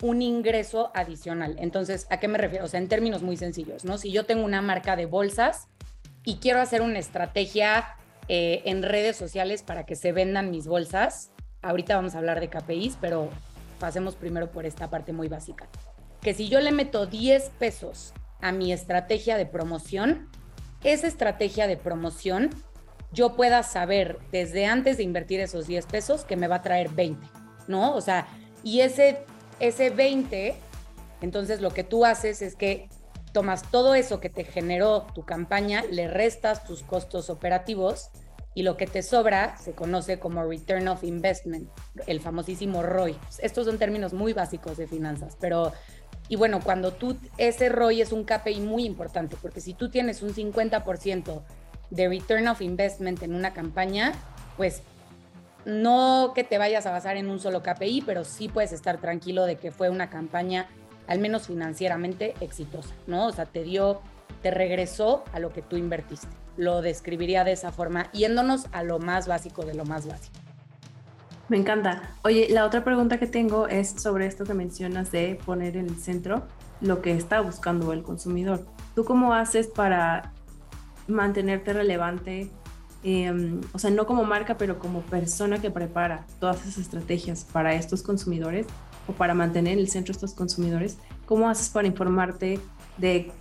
un ingreso adicional. Entonces, ¿a qué me refiero? O sea, en términos muy sencillos, ¿no? Si yo tengo una marca de bolsas y quiero hacer una estrategia eh, en redes sociales para que se vendan mis bolsas, ahorita vamos a hablar de KPIs, pero pasemos primero por esta parte muy básica. Que si yo le meto 10 pesos a mi estrategia de promoción, esa estrategia de promoción yo pueda saber desde antes de invertir esos 10 pesos que me va a traer 20, ¿no? O sea, y ese, ese 20, entonces lo que tú haces es que tomas todo eso que te generó tu campaña, le restas tus costos operativos y lo que te sobra se conoce como Return of Investment, el famosísimo ROI. Estos son términos muy básicos de finanzas, pero y bueno, cuando tú, ese ROI es un KPI muy importante, porque si tú tienes un 50% de return of investment en una campaña, pues no que te vayas a basar en un solo KPI, pero sí puedes estar tranquilo de que fue una campaña, al menos financieramente, exitosa, ¿no? O sea, te dio, te regresó a lo que tú invertiste. Lo describiría de esa forma, yéndonos a lo más básico de lo más básico. Me encanta. Oye, la otra pregunta que tengo es sobre esto que mencionas de poner en el centro lo que está buscando el consumidor. ¿Tú cómo haces para mantenerte relevante? Em, o sea, no como marca, pero como persona que prepara todas esas estrategias para estos consumidores o para mantener en el centro estos consumidores. ¿Cómo haces para informarte de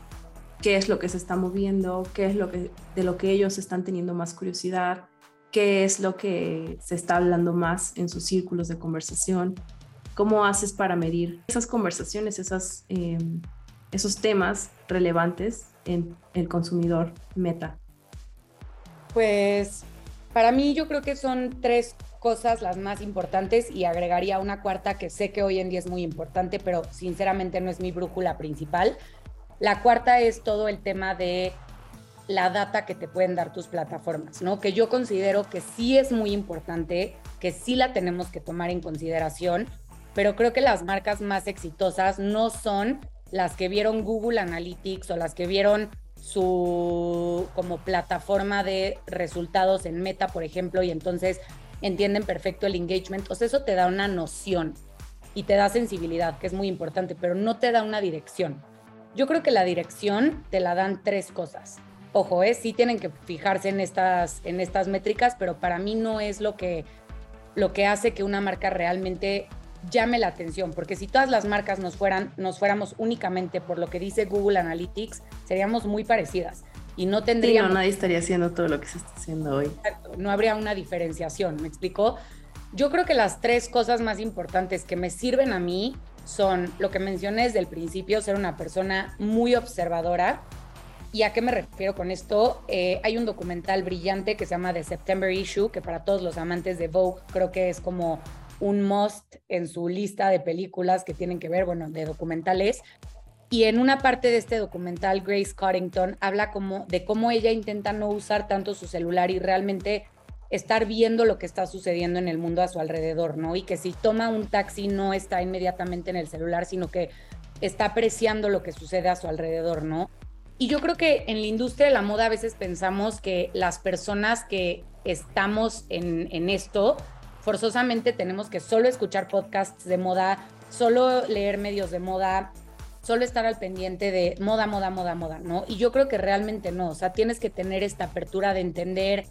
qué es lo que se está moviendo, qué es lo que de lo que ellos están teniendo más curiosidad? qué es lo que se está hablando más en sus círculos de conversación, cómo haces para medir esas conversaciones, em, esos temas relevantes en el consumidor meta. Pues para mí yo creo que son tres cosas las más importantes y agregaría una cuarta que sé que hoy en día es muy importante, pero sinceramente no es mi brújula principal. La cuarta es todo el tema de la data que te pueden dar tus plataformas, ¿no? Que yo considero que sí es muy importante, que sí la tenemos que tomar en consideración, pero creo que las marcas más exitosas no son las que vieron Google Analytics o las que vieron su como plataforma de resultados en Meta, por ejemplo, y entonces entienden perfecto el engagement. O sea, eso te da una noción y te da sensibilidad, que es muy importante, pero no te da una dirección. Yo creo que la dirección te la dan tres cosas ojo, ¿eh? sí tienen que fijarse en estas, en estas métricas, pero para mí no es lo que, lo que hace que una marca realmente llame la atención, porque si todas las marcas nos, fueran, nos fuéramos únicamente por lo que dice Google Analytics, seríamos muy parecidas y no tendríamos... no, nadie estaría haciendo todo lo que se está haciendo hoy. no habría una diferenciación, ¿me explico? Yo creo que las tres cosas más importantes que me sirven a mí son lo que mencioné desde el principio, ser una persona muy observadora, ¿Y a qué me refiero con esto? Eh, hay un documental brillante que se llama The September Issue, que para todos los amantes de Vogue creo que es como un must en su lista de películas que tienen que ver, bueno, de documentales. Y en una parte de este documental, Grace Coddington habla como de cómo ella intenta no usar tanto su celular y realmente estar viendo lo que está sucediendo en el mundo a su alrededor, ¿no? Y que si toma un taxi no está inmediatamente en el celular, sino que está apreciando lo que sucede a su alrededor, ¿no? Y yo creo que en la industria de la moda a veces pensamos que las personas que estamos en, en esto, forzosamente tenemos que solo escuchar podcasts de moda, solo leer medios de moda, solo estar al pendiente de moda, moda, moda, moda, ¿no? Y yo creo que realmente no, o sea, tienes que tener esta apertura de entender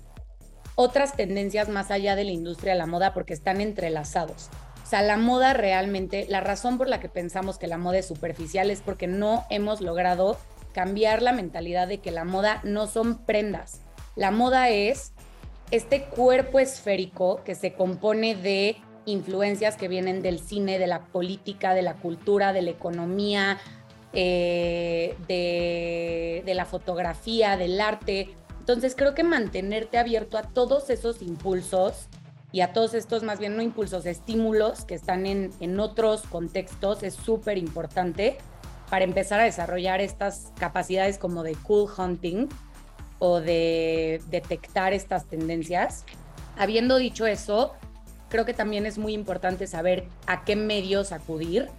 otras tendencias más allá de la industria de la moda porque están entrelazados. O sea, la moda realmente, la razón por la que pensamos que la moda es superficial es porque no hemos logrado cambiar la mentalidad de que la moda no son prendas. La moda es este cuerpo esférico que se compone de influencias que vienen del cine, de la política, de la cultura, de la economía, eh, de, la fotografía, del arte. Entonces creo que mantenerte abierto a todos esos impulsos y a todos estos, más bien no impulsos, estímulos que están en, en otros contextos es súper importante para empezar a desarrollar estas capacidades como de cool hunting o de detectar estas tendencias. Habiendo dicho eso, creo que también es muy importante saber a qué medios acudir.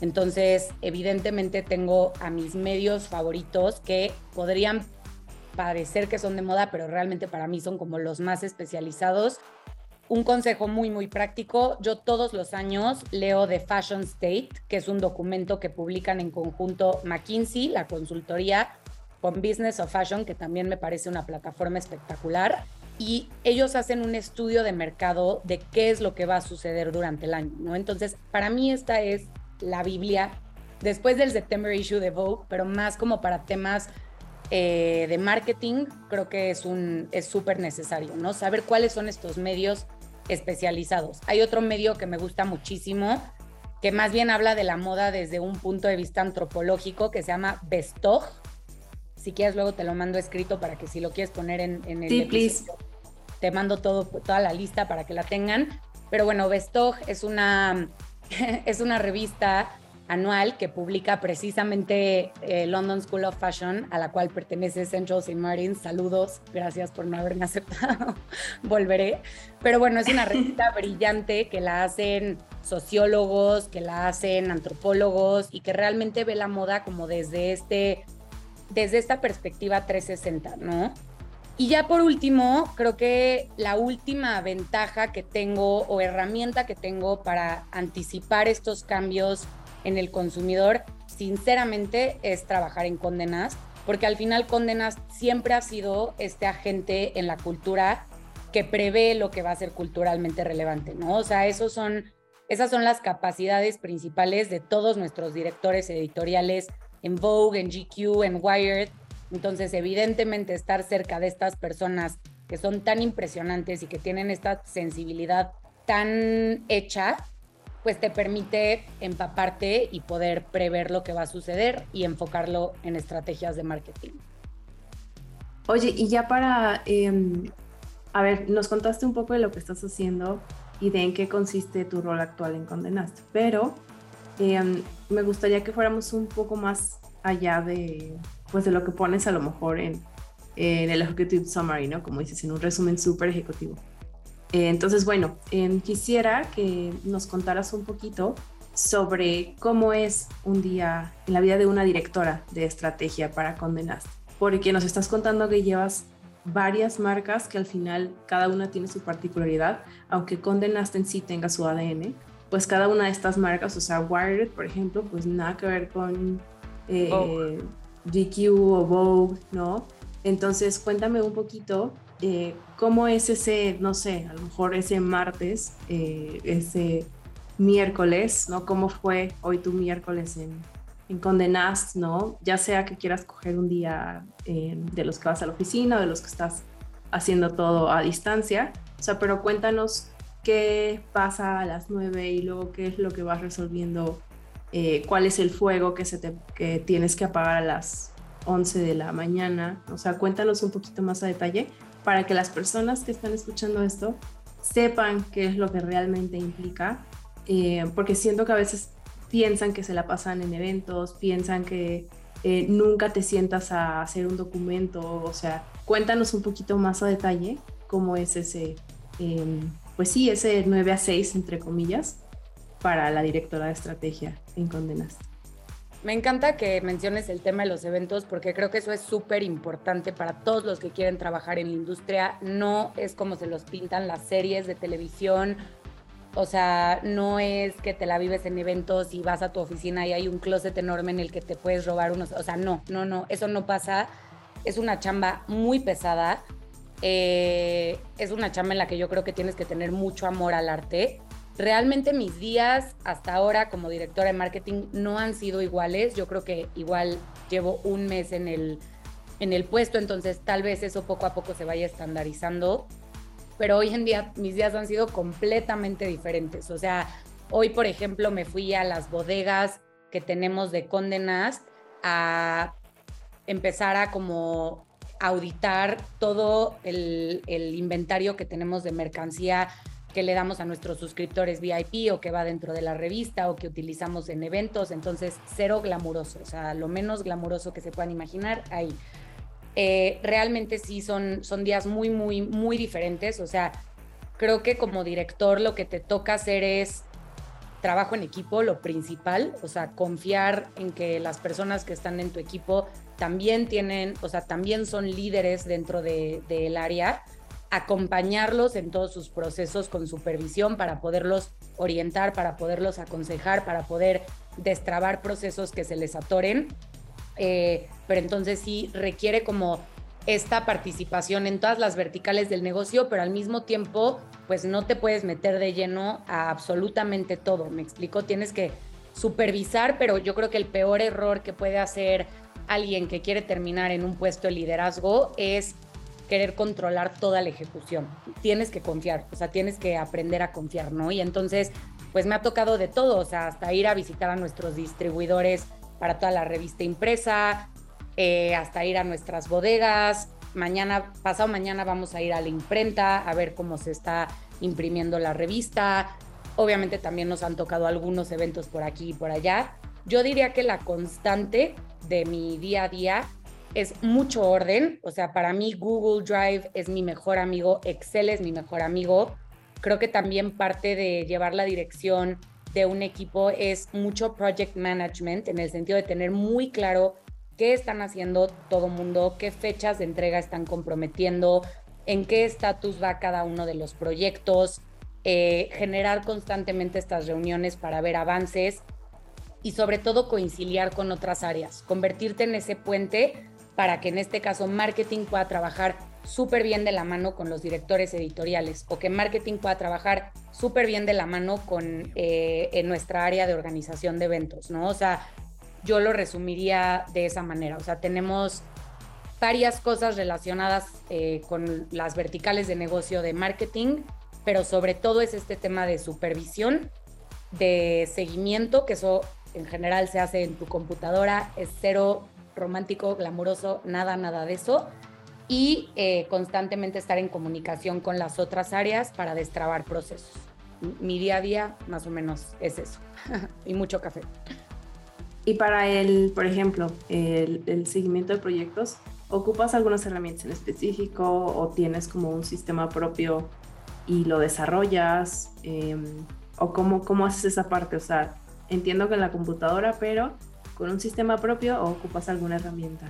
Entonces, evidentemente tengo a mis medios favoritos que podrían parecer que son de moda, pero realmente para mí son como los más especializados. Un consejo muy, muy práctico. Yo todos los años leo The Fashion State, que es un documento que publican en conjunto McKinsey, la consultoría, con Business of Fashion, que también me parece una plataforma espectacular. Y ellos hacen un estudio de mercado de qué es lo que va a suceder durante el año, ¿no? Entonces, para mí esta es la Biblia después del September issue de Vogue, pero más como para temas eh, de marketing, creo que es un es súper necesario, ¿no? Saber cuáles son estos medios especializados. Hay otro medio que me gusta muchísimo, que más bien habla de la moda desde un punto de vista antropológico, que se llama Bestog. Si quieres, luego te lo mando escrito para que si lo quieres poner en, en el sí, please. te mando todo, toda la lista para que la tengan. Pero bueno, Bestog es una, (laughs) es una revista anual que publica precisamente eh, London School of Fashion, a la cual pertenece Central St. Martin. Saludos, gracias por no haberme (laughs) aceptado. Volveré. Pero bueno, es una (laughs) revista brillante que la hacen sociólogos, que la hacen antropólogos y que realmente ve la moda como desde este desde esta perspectiva 360, ¿no? Y ya por último, creo que la última ventaja que tengo o herramienta que tengo para anticipar estos cambios en el consumidor, sinceramente, es trabajar en Condenas, porque al final Condenas siempre ha sido este agente en la cultura que prevé lo que va a ser culturalmente relevante, ¿no? O sea, esos son, esas son las capacidades principales de todos nuestros directores editoriales en Vogue, en GQ, en Wired. Entonces, evidentemente, estar cerca de estas personas que son tan impresionantes y que tienen esta sensibilidad tan hecha, pues te permite empaparte y poder prever lo que va a suceder y enfocarlo en estrategias de marketing. Oye, y ya para, em, a ver, nos contaste un poco de lo que estás haciendo y de en qué consiste tu rol actual en Condenaste, pero em, me gustaría que fuéramos un poco más allá de, pues de lo que pones a lo mejor en, en el Executive Summary, ¿no? Como dices, en un resumen súper ejecutivo. Eh, entonces, bueno, em, quisiera que nos contaras un poquito sobre cómo es un día en la vida de una directora de estrategia para Condenast, porque nos estás contando que llevas varias marcas que al final cada una tiene su particularidad, aunque Condenast en sí tenga su ADN, pues cada una de estas marcas, o sea, Wired, por ejemplo, pues nada que ver con eh, GQ o Vogue, ¿no? Entonces, cuéntame un poquito eh, cómo es ese, no sé, a lo mejor ese martes, eh, ese miércoles, ¿no? ¿Cómo fue hoy tu miércoles en, en Condenast, ¿no? Ya sea que quieras coger un día eh, de los que vas a la oficina o de los que estás haciendo todo a distancia, o sea, pero cuéntanos qué pasa a las nueve y luego qué es lo que vas resolviendo, cuál es el fuego que, se te, que tienes que apagar a las 11 de la mañana, o sea, cuéntanos un poquito más a detalle para que las personas que están escuchando esto sepan qué es lo que realmente implica, eh, porque siento que a veces piensan que se la pasan en eventos, piensan que eh, nunca te sientas a hacer un documento, o sea, cuéntanos un poquito más a detalle cómo es ese, em, pues sí, ese 9 a 6, entre comillas, para la directora de estrategia en Condenas. Me encanta que menciones el tema de los eventos porque creo que eso es súper importante para todos los que quieren trabajar en la industria. No es como se los pintan las series de televisión. O sea, no es que te la vives en eventos y vas a tu oficina y hay un closet enorme en el que te puedes robar unos. O sea, no, no, no, eso no pasa. Es una chamba muy pesada. Eh, es una chamba en la que yo creo que tienes que tener mucho amor al arte Realmente mis días hasta ahora como directora de marketing no han sido iguales. Yo creo que igual llevo un mes en el, en el puesto, entonces tal vez eso poco a poco se vaya estandarizando. Pero hoy en día mis días han sido completamente diferentes. O sea, hoy por ejemplo me fui a las bodegas que tenemos de Condenas a empezar a como auditar todo el, inventario que tenemos de mercancía que le damos a nuestros suscriptores VIP o que va dentro de la revista o que utilizamos en eventos, entonces cero glamuroso, o sea, lo menos glamuroso que se puedan imaginar ahí. Eh, realmente sí son, son días muy, muy, muy diferentes, o sea, creo que como director lo que te toca hacer es trabajo en equipo, lo principal, o sea, confiar en que las personas que están en tu equipo también tienen, o sea, también son líderes dentro del de, área, acompañarlos en todos sus procesos con supervisión para poderlos orientar, para poderlos aconsejar, para poder destrabar procesos que se les atoren. Eh, pero entonces sí requiere como esta participación en todas las verticales del negocio, pero al mismo tiempo, pues no te puedes meter de lleno a absolutamente todo. Me explico, tienes que supervisar, pero yo creo que el peor error que puede hacer alguien que quiere terminar en un puesto de liderazgo es querer controlar toda la ejecución. Tienes que confiar, o sea, tienes que aprender a confiar, ¿no? Y entonces, pues me ha tocado de todo, o sea, hasta ir a visitar a nuestros distribuidores para toda la revista impresa, eh, hasta ir a nuestras bodegas. Mañana, pasado mañana vamos a ir a la imprenta a ver cómo se está imprimiendo la revista. Obviamente también nos han tocado algunos eventos por aquí y por allá. Yo diría que la constante de mi día a día es mucho orden. O sea, para mí Google Drive es mi mejor amigo, Excel es mi mejor amigo. Creo que también parte de llevar la dirección de un equipo es mucho project management en el sentido de tener muy claro qué están haciendo todo mundo, qué fechas de entrega están comprometiendo, en qué estatus va cada uno de los proyectos, eh, generar constantemente estas reuniones para ver avances y sobre todo conciliar con otras áreas, convertirte en ese puente para que en este caso marketing pueda trabajar súper bien de la mano con los directores editoriales o que marketing pueda trabajar súper bien de la mano con eh, en nuestra área de organización de eventos, ¿no? O sea, yo lo resumiría de esa manera. O sea, tenemos varias cosas relacionadas eh, con las verticales de negocio de marketing, pero sobre todo es este tema de supervisión, de seguimiento, que eso en general se hace en tu computadora, es cero romántico, glamuroso, nada, nada de eso. Y eh, constantemente estar en comunicación con las otras áreas para destrabar procesos. Mi día a día más o menos es eso. (laughs) y mucho café. Y para el, por ejemplo, el, seguimiento de proyectos, ¿ocupas algunas herramientas en específico o tienes como un sistema propio y lo desarrollas? Em, ¿O cómo, cómo haces esa parte? O sea, entiendo que en la computadora, pero con un sistema propio o ocupas alguna herramienta?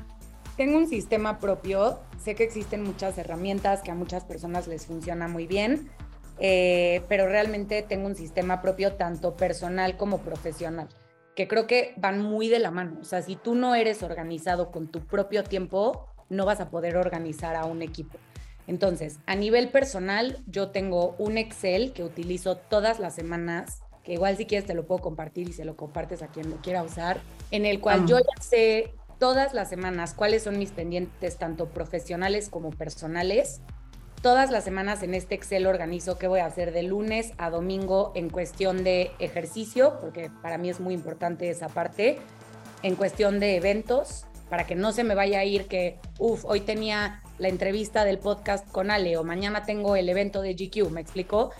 Tengo un sistema propio, sé que existen muchas herramientas que a muchas personas les funciona muy bien, eh, pero realmente tengo un sistema propio tanto personal como profesional que creo que van muy de la mano. O sea, si tú no eres organizado con tu propio tiempo, no vas a poder organizar a un equipo. Entonces, a nivel personal, yo tengo un Excel que utilizo todas las semanas, que igual si quieres te lo puedo compartir y se lo compartes a quien lo quiera usar, en el cual yo ya sé todas las semanas cuáles son mis pendientes, tanto profesionales como personales, todas las semanas en este Excel organizo qué voy a hacer de lunes a domingo en cuestión de ejercicio, porque para mí es muy importante esa parte, en cuestión de eventos, para que no se me vaya a ir que, uff, hoy tenía la entrevista del podcast con Ale o mañana tengo el evento de GQ, ¿me explicó?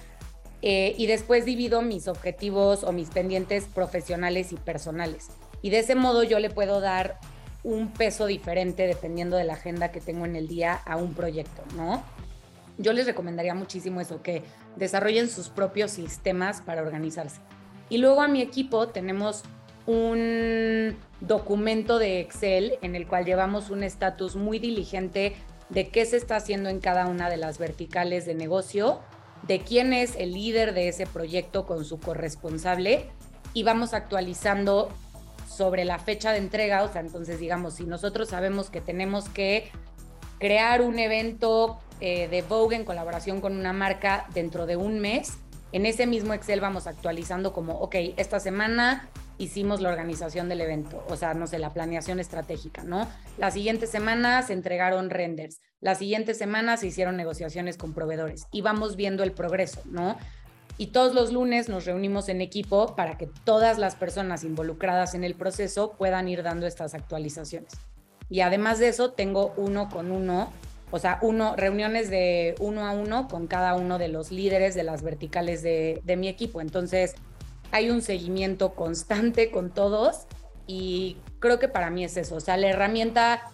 Eh, y después divido mis objetivos o mis pendientes profesionales y personales. Y de ese modo yo le puedo dar un peso diferente dependiendo de la agenda que tengo en el día a un proyecto, ¿no? yo les recomendaría muchísimo eso, que desarrollen sus propios sistemas para organizarse. Y luego a mi equipo tenemos un documento de Excel en el cual llevamos un estatus muy diligente de qué se está haciendo en cada una de las verticales de negocio, de quién es el líder de ese proyecto con su corresponsable y vamos actualizando sobre la fecha de entrega, o sea, entonces digamos, si nosotros sabemos que tenemos que crear un evento eh, de Vogue en colaboración con una marca dentro de un mes. En ese mismo Excel vamos actualizando como, ok, esta semana hicimos la organización del evento, o sea, no sé, la planeación estratégica, ¿no? La siguiente semana se entregaron renders, la siguiente semana se hicieron negociaciones con proveedores y vamos viendo el progreso, ¿no? Y todos los lunes nos reunimos en equipo para que todas las personas involucradas en el proceso puedan ir dando estas actualizaciones. Y además de eso, tengo uno con uno o sea, uno, reuniones de uno a uno con cada uno de los líderes de las verticales de, mi equipo. Entonces, hay un seguimiento constante con todos y creo que para mí es eso. O sea, la herramienta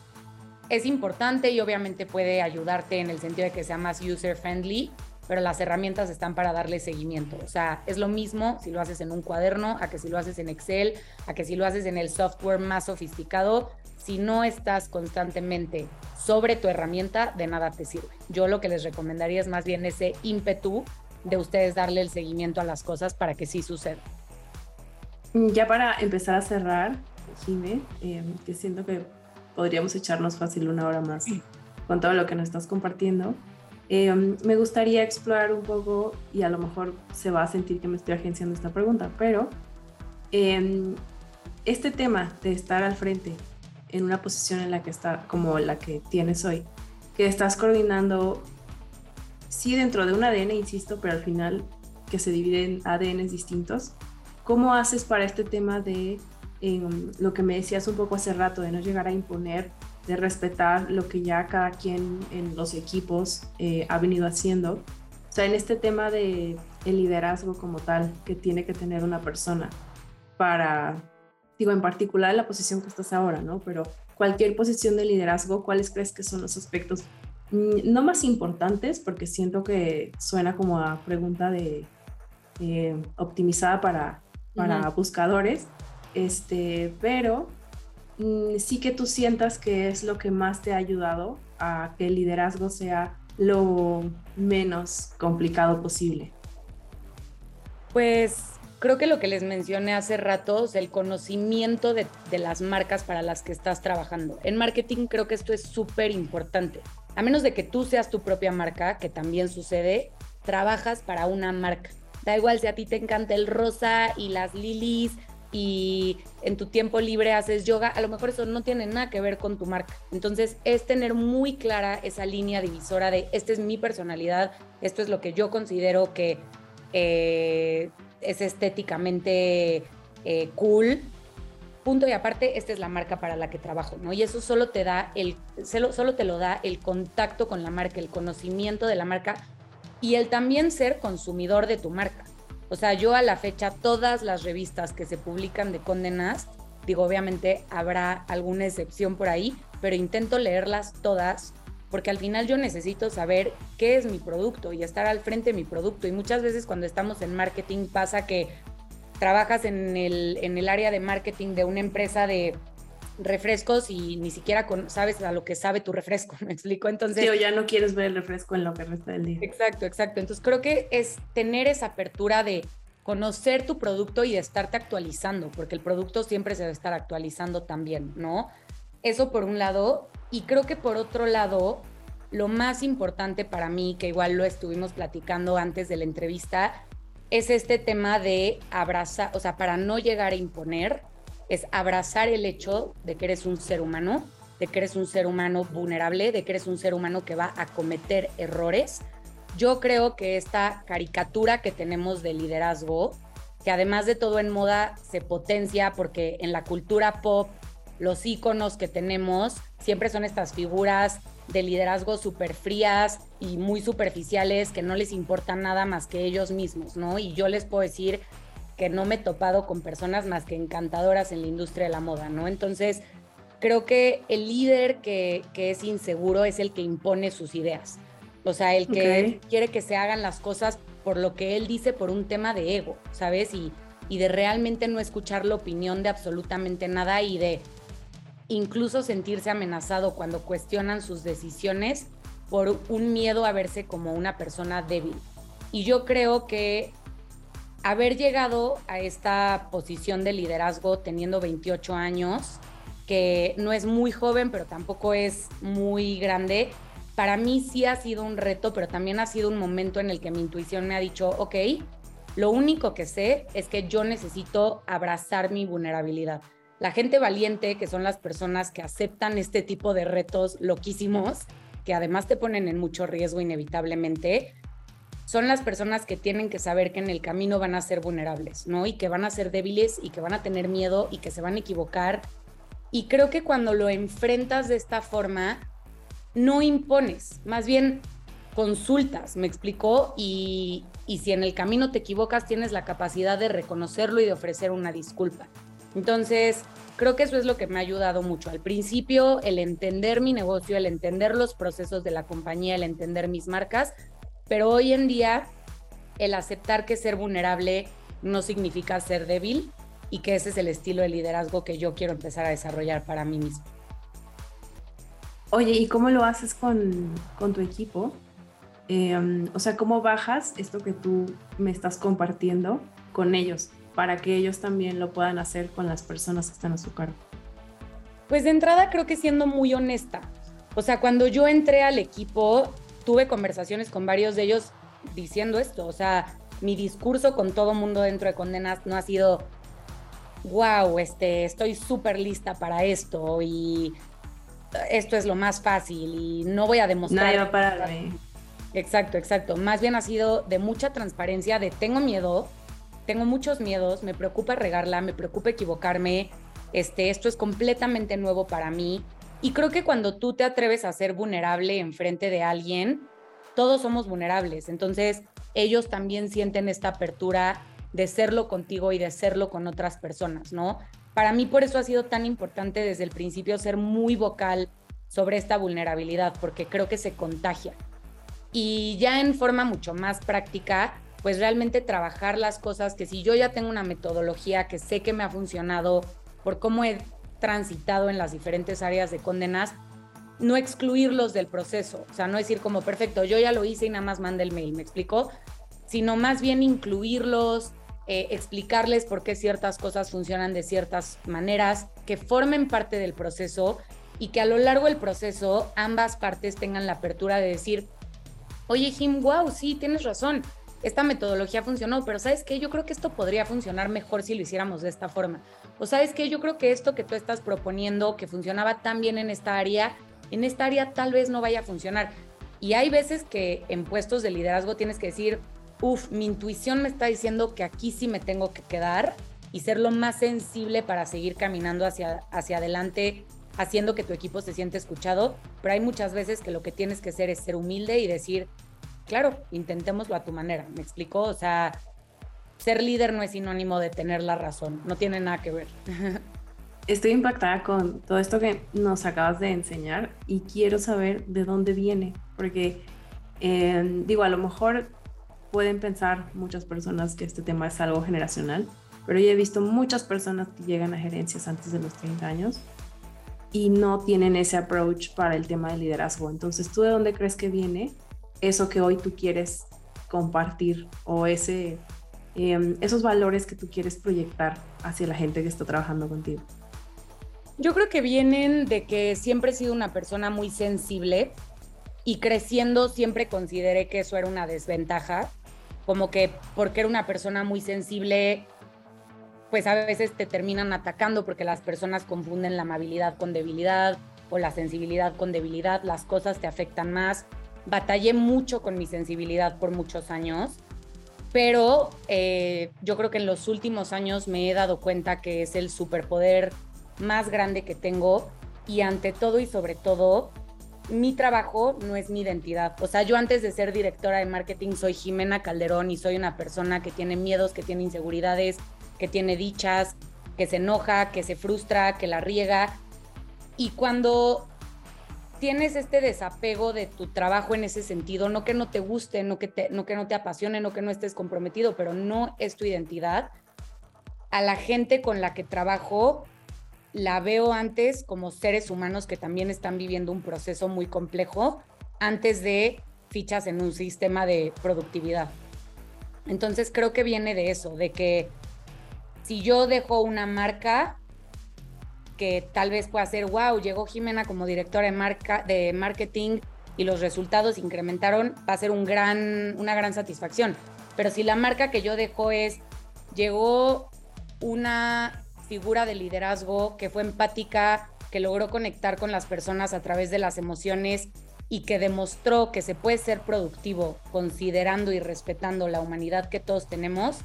es importante y obviamente puede ayudarte en el sentido de que sea más user friendly, pero las herramientas están para darle seguimiento. O sea, es lo mismo si lo haces en un cuaderno, a que si lo haces en Excel, a que si lo haces en el software más sofisticado. Si no estás constantemente sobre tu herramienta, de nada te sirve. Yo lo que les recomendaría es más bien ese ímpetu de ustedes darle el seguimiento a las cosas para que sí suceda. Ya para empezar a cerrar, Jime, eh, que siento que podríamos echarnos fácil una hora más con todo lo que nos estás compartiendo. Em, me gustaría explorar un poco, y a lo mejor se va a sentir que me estoy agenciando esta pregunta, pero em, este tema de estar al frente en una posición en la que está, como la que tienes hoy, que estás coordinando, sí dentro de un ADN, insisto, pero al final que se divide en ADNs distintos, ¿cómo haces para este tema de em, lo que me decías un poco hace rato, de no llegar a imponer de respetar lo que ya cada quien en los equipos eh, ha venido haciendo. O sea, en este tema de el liderazgo como tal que tiene que tener una persona para, digo, en particular la posición que estás ahora, ¿no? Pero cualquier posición de liderazgo, ¿cuáles crees que son los aspectos no más importantes? Porque siento que suena como a pregunta de eh, optimizada para, para buscadores, este, pero Mm, sí que tú sientas que es lo que más te ha ayudado a que el liderazgo sea lo menos complicado posible? Pues creo que lo que les mencioné hace rato es el conocimiento de, de, las marcas para las que estás trabajando. En marketing creo que esto es súper importante. A menos de que tú seas tu propia marca, que también sucede, trabajas para una marca. Da igual si a ti te encanta el rosa y las lilies y en tu tiempo libre haces yoga, a lo mejor eso no tiene nada que ver con tu marca. Entonces es tener muy clara esa línea divisora de esta es mi personalidad, esto es lo que yo considero que eh, es estéticamente eh, cool. Punto y aparte, esta es la marca para la que trabajo, ¿no? Y eso solo te da el, solo, solo te lo da el contacto con la marca, el conocimiento de la marca y el también ser consumidor de tu marca. O sea, yo a la fecha, todas las revistas que se publican de condenas, digo, obviamente habrá alguna excepción por ahí, pero intento leerlas todas porque al final yo necesito saber qué es mi producto y estar al frente de mi producto. Y muchas veces cuando estamos en marketing pasa que trabajas en el, en el área de marketing de una empresa de refrescos y ni siquiera sabes a lo que sabe tu refresco, (laughs) ¿me explico? Entonces... Sí, ya no quieres ver el refresco en lo que resta del día. Exacto, exacto. Entonces creo que es tener esa apertura de conocer tu producto y de estarte actualizando, porque el producto siempre se debe estar actualizando también, ¿no? Eso por un lado. Y creo que por otro lado, lo más importante para mí, que igual lo estuvimos platicando antes de la entrevista, es este tema de abrazar, o sea, para no llegar a imponer, es abrazar el hecho de que eres un ser humano, de que eres un ser humano vulnerable, de que eres un ser humano que va a cometer errores. Yo creo que esta caricatura que tenemos de liderazgo, que además de todo en moda se potencia porque en la cultura pop los íconos que tenemos siempre son estas figuras de liderazgo súper frías y muy superficiales que no les importa nada más que ellos mismos, ¿no? Y yo les puedo decir que no me he topado con personas más que encantadoras en la industria de la moda, ¿no? Entonces, creo que el líder que, es inseguro es el que impone sus ideas. O sea, el que quiere que se hagan las cosas por lo que él dice por un tema de ego, ¿sabes? Y, y de realmente no escuchar la opinión de absolutamente nada y de incluso sentirse amenazado cuando cuestionan sus decisiones por un miedo a verse como una persona débil. Y yo creo que haber llegado a esta posición de liderazgo teniendo 28 años, que no es muy joven, pero tampoco es muy grande, para mí sí ha sido un reto, pero también ha sido un momento en el que mi intuición me ha dicho, ok, lo único que sé es que yo necesito abrazar mi vulnerabilidad. La gente valiente, que son las personas que aceptan este tipo de retos loquísimos, que además te ponen en mucho riesgo inevitablemente, son las personas que tienen que saber que en el camino van a ser vulnerables, ¿no? Y que van a ser débiles y que van a tener miedo y que se van a equivocar. Y creo que cuando lo enfrentas de esta forma, no impones, más bien consultas, me explicó, y, y si en el camino te equivocas, tienes la capacidad de reconocerlo y de ofrecer una disculpa. Entonces, creo que eso es lo que me ha ayudado mucho. Al principio, el entender mi negocio, el entender los procesos de la compañía, el entender mis marcas, Pero hoy en día, el aceptar que ser vulnerable no significa ser débil y que ese es el estilo de liderazgo que yo quiero empezar a desarrollar para mí mismo. Oye, ¿y cómo lo haces con, con tu equipo? Eh, o sea, ¿cómo bajas esto que tú me estás compartiendo con ellos para que ellos también lo puedan hacer con las personas que están a su cargo? Pues de entrada creo que siendo muy honesta. O sea, cuando yo entré al equipo, tuve conversaciones con varios de ellos diciendo esto. O sea, mi discurso con todo mundo dentro de Condenas no ha sido, wow, este, estoy súper lista para esto y esto es lo más fácil y no voy a demostrar. Nadie va a pararme. Exacto, exacto. Más bien ha sido de mucha transparencia, de tengo miedo, tengo muchos miedos, me preocupa regarla, me preocupa equivocarme, este, esto es completamente nuevo para mí. Y creo que cuando tú te atreves a ser vulnerable enfrente de alguien, todos somos vulnerables. Entonces, ellos también sienten esta apertura de serlo contigo y de serlo con otras personas, ¿no? Para mí por eso ha sido tan importante desde el principio ser muy vocal sobre esta vulnerabilidad, porque creo que se contagia. Y ya en forma mucho más práctica, pues realmente trabajar las cosas que si yo ya tengo una metodología que sé que me ha funcionado por cómo he transitado en las diferentes áreas de condenas, no excluirlos del proceso, o sea, no decir como, perfecto, yo ya lo hice y nada más manda el mail, ¿me explico? Sino más bien incluirlos, eh, explicarles por qué ciertas cosas funcionan de ciertas maneras, que formen parte del proceso y que a lo largo del proceso ambas partes tengan la apertura de decir, oye Jim, wow, sí, tienes razón, esta metodología funcionó, pero ¿sabes qué? Yo creo que esto podría funcionar mejor si lo hiciéramos de esta forma. O ¿sabes qué? Yo creo que esto que tú estás proponiendo, que funcionaba tan bien en esta área, en esta área tal vez no vaya a funcionar. Y hay veces que en puestos de liderazgo tienes que decir, uff, mi intuición me está diciendo que aquí sí me tengo que quedar y ser lo más sensible para seguir caminando hacia, hacia adelante, haciendo que tu equipo se siente escuchado. Pero hay muchas veces que lo que tienes que hacer es ser humilde y decir, claro, intentémoslo a tu manera. ¿Me explico? O sea, ser líder no es sinónimo de tener la razón, no tiene nada que ver. Estoy impactada con todo esto que nos acabas de enseñar y quiero saber de dónde viene, porque eh, digo, a lo mejor pueden pensar muchas personas que este tema es algo generacional, pero yo he visto muchas personas que llegan a gerencias antes de los 30 años y no tienen ese approach para el tema del liderazgo. Entonces, ¿tú de dónde crees que viene eso que hoy tú quieres compartir o ese, eh, esos valores que tú quieres proyectar hacia la gente que está trabajando contigo? Yo creo que vienen de que siempre he sido una persona muy sensible y creciendo siempre consideré que eso era una desventaja, como que porque era una persona muy sensible, pues a veces te terminan atacando porque las personas confunden la amabilidad con debilidad o la sensibilidad con debilidad, las cosas te afectan más. Batallé mucho con mi sensibilidad por muchos años, pero eh, yo creo que en los últimos años me he dado cuenta que es el superpoder más grande que tengo y ante todo y sobre todo, mi trabajo no es mi identidad. O sea, yo antes de ser directora de marketing soy Jimena Calderón y soy una persona que tiene miedos, que tiene inseguridades, que tiene dichas, que se enoja, que se frustra, que la riega. Y cuando tienes este desapego de tu trabajo en ese sentido, no que no te guste, no que, no que no te apasione, no que no estés comprometido, pero no es tu identidad, a la gente con la que trabajo la veo antes como seres humanos que también están viviendo un proceso muy complejo antes de fichas en un sistema de productividad. Entonces creo que viene de eso, de que si yo dejo una marca que tal vez pueda ser, wow, llegó Jimena como directora de, marca, de marketing y los resultados incrementaron, va a ser un gran, una gran satisfacción. Pero si la marca que yo dejo es, llegó una figura de liderazgo que fue empática, que logró conectar con las personas a través de las emociones y que demostró que se puede ser productivo considerando y respetando la humanidad que todos tenemos,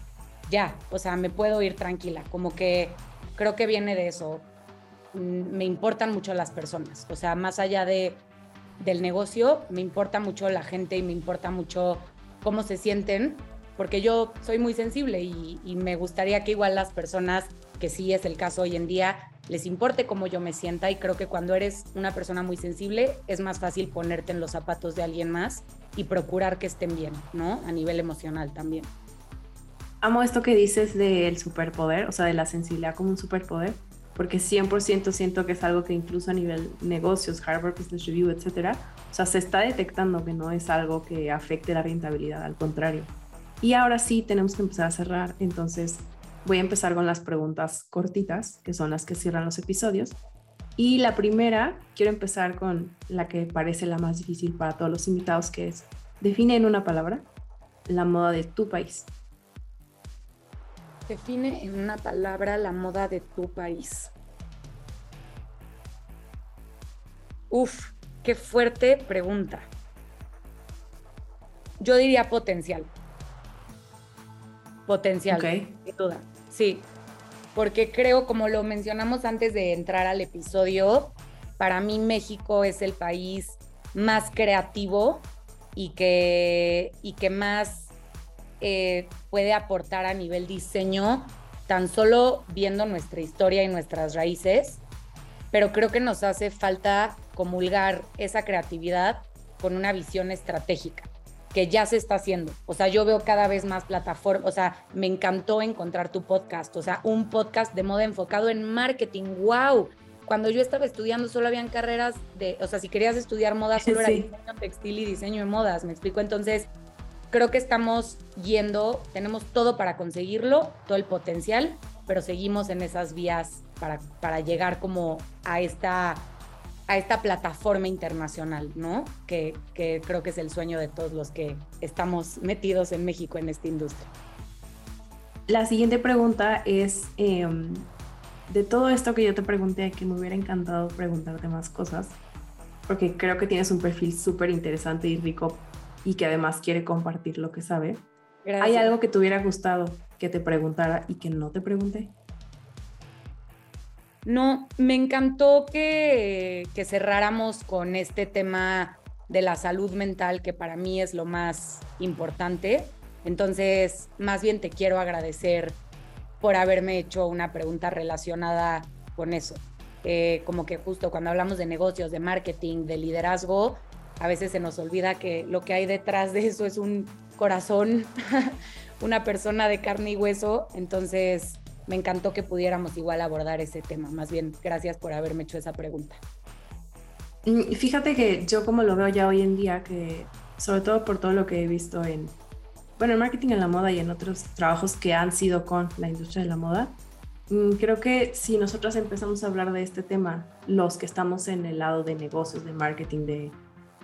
ya, o sea, me puedo ir tranquila, como que creo que viene de eso. Me importan mucho las personas, o sea, más allá de, del negocio, me importa mucho la gente y me importa mucho cómo se sienten, porque yo soy muy sensible y, y me gustaría que igual las personas que sí es el caso hoy en día, les importe cómo yo me sienta y creo que cuando eres una persona muy sensible es más fácil ponerte en los zapatos de alguien más y procurar que estén bien, ¿no? A nivel emocional también. Amo esto que dices del superpoder, o sea, de la sensibilidad como un superpoder, porque 100% siento que es algo que incluso a nivel negocios, Harvard Business Review, etcétera, o sea, se está detectando que no es algo que afecte la rentabilidad, al contrario. Y ahora sí tenemos que empezar a cerrar, entonces voy a empezar con las preguntas cortitas, que son las que cierran los episodios. Y la primera, quiero empezar con la que parece la más difícil para todos los invitados, que es, define en una palabra la moda de tu país. Define en una palabra la moda de tu país. Uf, qué fuerte pregunta. Yo diría potencial. Potencial, Ok. sin duda. Sí, porque creo, como lo mencionamos antes de entrar al episodio, para mí México es el país más creativo y que, y que más eh, puede aportar a nivel diseño, tan solo viendo nuestra historia y nuestras raíces, pero creo que nos hace falta comulgar esa creatividad con una visión estratégica que ya se está haciendo. O sea, yo veo cada vez más plataformas, o sea, me encantó encontrar tu podcast, o sea, un podcast de moda enfocado en marketing, wow. Cuando yo estaba estudiando solo habían carreras de, o sea, si querías estudiar moda solo era (laughs) diseño textil y diseño de modas, me explico. Entonces, creo que estamos yendo, tenemos todo para conseguirlo, todo el potencial, pero seguimos en esas vías para, para llegar como a esta, a esta plataforma internacional, ¿no? Que, que creo que es el sueño de todos los que estamos metidos en México en esta industria. La siguiente pregunta es, em, de todo esto que yo te pregunté, que me hubiera encantado preguntarte más cosas, porque creo que tienes un perfil súper interesante y rico y que además quiere compartir lo que sabe. ¿Hay algo que te hubiera gustado que te preguntara y que no te pregunté? No, me encantó que, que cerráramos con este tema de la salud mental, que para mí es lo más importante. Entonces, más bien te quiero agradecer por haberme hecho una pregunta relacionada con eso. Eh, como que justo cuando hablamos de negocios, de marketing, de liderazgo, a veces se nos olvida que lo que hay detrás de eso es un corazón, (laughs) una persona de carne y hueso. Entonces, me encantó que pudiéramos igual abordar ese tema. Más bien, gracias por haberme hecho esa pregunta. Mm, Fíjate que yo como lo veo ya hoy en día, que sobre todo por todo lo que he visto en, bueno, en marketing en la moda y en otros trabajos que han sido con la industria de la moda, mm, creo que si nosotros empezamos a hablar de este tema, los que estamos en el lado de negocios, de marketing, de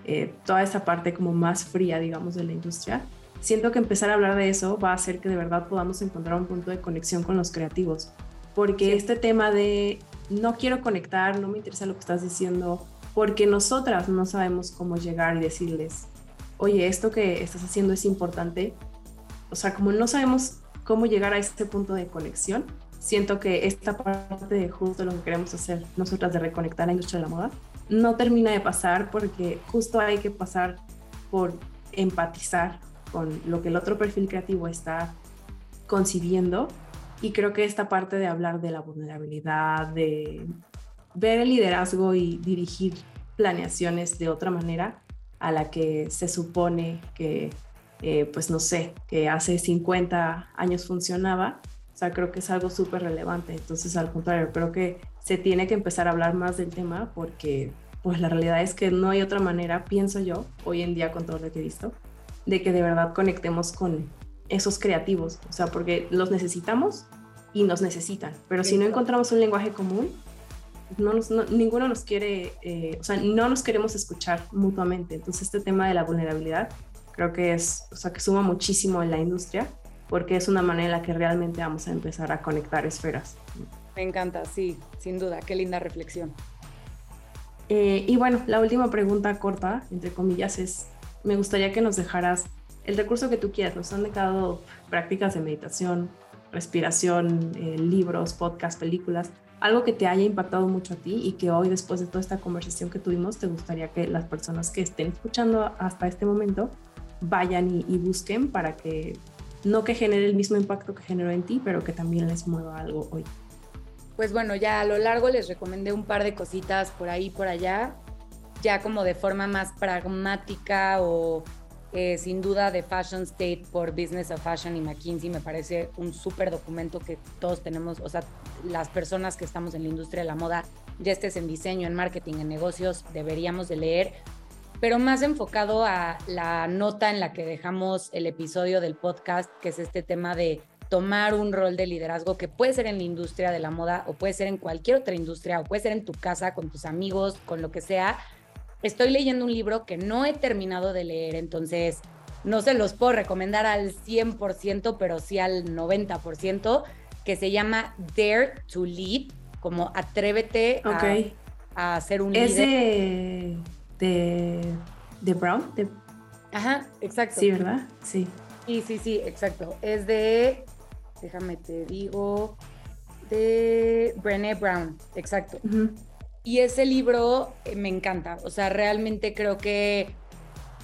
eh, toda esa parte como más fría, digamos, de la industria, siento que empezar a hablar de eso va a hacer que de verdad podamos encontrar un punto de conexión con los creativos. Porque Sí. este tema de no quiero conectar, no me interesa lo que estás diciendo, porque nosotras no sabemos cómo llegar y decirles, oye, esto que estás haciendo es importante. O sea, como no sabemos cómo llegar a este punto de conexión, siento que esta parte de justo lo que queremos hacer nosotras de reconectar la industria de la moda no termina de pasar porque justo hay que pasar por empatizar con lo que el otro perfil creativo está concibiendo y creo que esta parte de hablar de la vulnerabilidad, de ver el liderazgo y dirigir planeaciones de otra manera a la que se supone que, eh, pues no sé, que hace 50 años funcionaba. O sea, creo que es algo súper relevante. Entonces, al contrario, creo que se tiene que empezar a hablar más del tema porque, pues la realidad es que no hay otra manera, pienso yo, hoy en día con todo lo que he visto, de que de verdad conectemos con esos creativos. O sea, porque los necesitamos y nos necesitan. Pero si no encontramos un lenguaje común, no nos- no- ninguno nos quiere, eh, o sea, no nos queremos escuchar mutuamente. Entonces, este tema de la vulnerabilidad creo que es, o sea, que suma muchísimo en la industria porque es una manera en la que realmente vamos a empezar a conectar esferas. Me encanta, sí, sin duda. Qué linda reflexión. Eh, y bueno, la última pregunta corta, entre comillas, es, me gustaría que nos dejaras el recurso que tú quieras. Nos han dejado prácticas de meditación, respiración, eh, libros, podcasts, películas, algo que te haya impactado mucho a ti y que hoy, después de toda esta conversación que tuvimos, te gustaría que las personas que estén escuchando hasta este momento vayan y, y busquen para que no que genere el mismo impacto que generó en ti, pero que también les mueva algo hoy. Pues bueno, ya a lo largo les recomendé un par de cositas por ahí, por allá, ya como de forma más pragmática o eh, sin duda de Fashion State por Business of Fashion y McKinsey me parece un súper documento que todos tenemos, o sea, las personas que estamos en la industria de la moda, ya estés en diseño, en marketing, en negocios, deberíamos de leer, pero más enfocado a la nota en la que dejamos el episodio del podcast, que es este tema de tomar un rol de liderazgo que puede ser en la industria de la moda o puede ser en cualquier otra industria o puede ser en tu casa, con tus amigos, con lo que sea, estoy leyendo un libro que no he terminado de leer, entonces no se los puedo recomendar al 100%, pero sí al 90%, que se llama Dare to Lead, como atrévete a, a, ser un ¿Es líder. De, de, Brown? Ajá, exacto. Sí, ¿verdad? Sí. Sí, sí, sí, exacto. Es de, déjame te digo, de Brené Brown, exacto. Y ese libro eh, me encanta, o sea, realmente creo que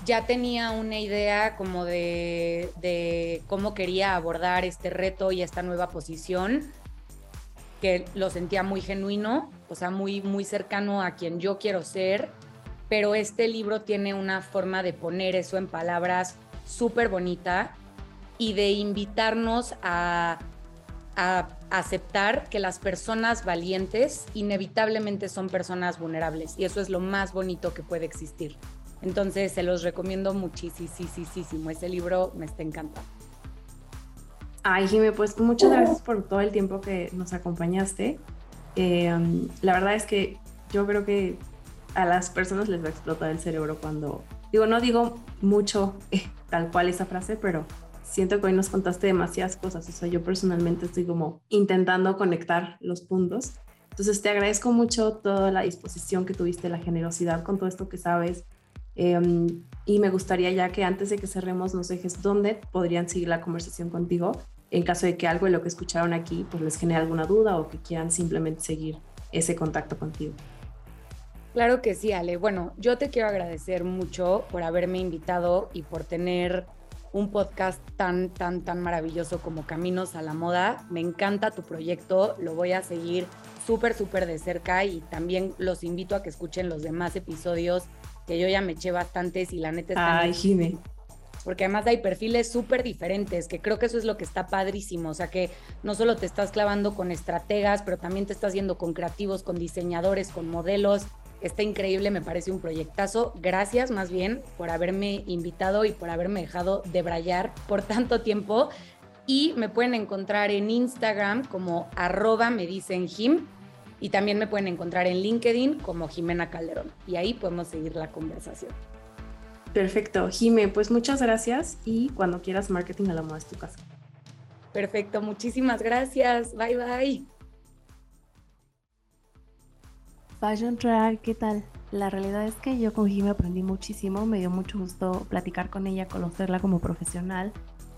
ya tenía una idea como de, cómo quería abordar este reto y esta nueva posición, que lo sentía muy genuino, o sea, muy, muy cercano a quien yo quiero ser, pero este libro tiene una forma de poner eso en palabras súper bonita y de invitarnos a aceptar que las personas valientes inevitablemente son personas vulnerables y eso es lo más bonito que puede existir. Entonces se los recomiendo muchísimo. Ese libro me está encantando. Ay, Jimé, pues muchas gracias por todo el tiempo que nos acompañaste. Eh, la verdad es que yo creo que a las personas les va a explotar el cerebro cuando, digo, no digo mucho (laughs) eh, tal cual esa frase, pero siento que hoy nos contaste demasiadas cosas. O sea, yo personalmente estoy como intentando conectar los puntos. Entonces, te agradezco mucho toda la disposición que tuviste, la generosidad con todo esto que sabes. Em, y me gustaría ya que antes de que cerremos nos dejes dónde podrían seguir la conversación contigo en caso de que algo de lo que escucharon aquí pues les genere alguna duda o que quieran simplemente seguir ese contacto contigo. Claro que sí, Ale. Bueno, yo te quiero agradecer mucho por haberme invitado y por tener un podcast tan, tan, tan maravilloso como Caminos a la Moda. Me encanta tu proyecto, lo voy a seguir súper, súper de cerca y también los invito a que escuchen los demás episodios que yo ya me eché bastantes y la neta está... Ay, Jimmy. Porque además hay perfiles súper diferentes, que creo que eso es lo que está padrísimo, o sea que no solo te estás clavando con estrategas, pero también te estás yendo con creativos, con diseñadores, con modelos, Está increíble, me parece un proyectazo. Gracias más bien por haberme invitado y por haberme dejado debrayar por tanto tiempo. Y me pueden encontrar en Instagram como arroba me dicen Jim y también me pueden encontrar en LinkedIn como Jimena Calderón. Y ahí podemos seguir la conversación. Perfecto, Jime, pues muchas gracias y cuando quieras marketing a la moda es tu casa. Perfecto, muchísimas gracias. Bye bye. Fashion Track, ¿qué tal? La realidad es que yo con Jimmy aprendí muchísimo, me dio mucho gusto platicar con ella, conocerla como profesional.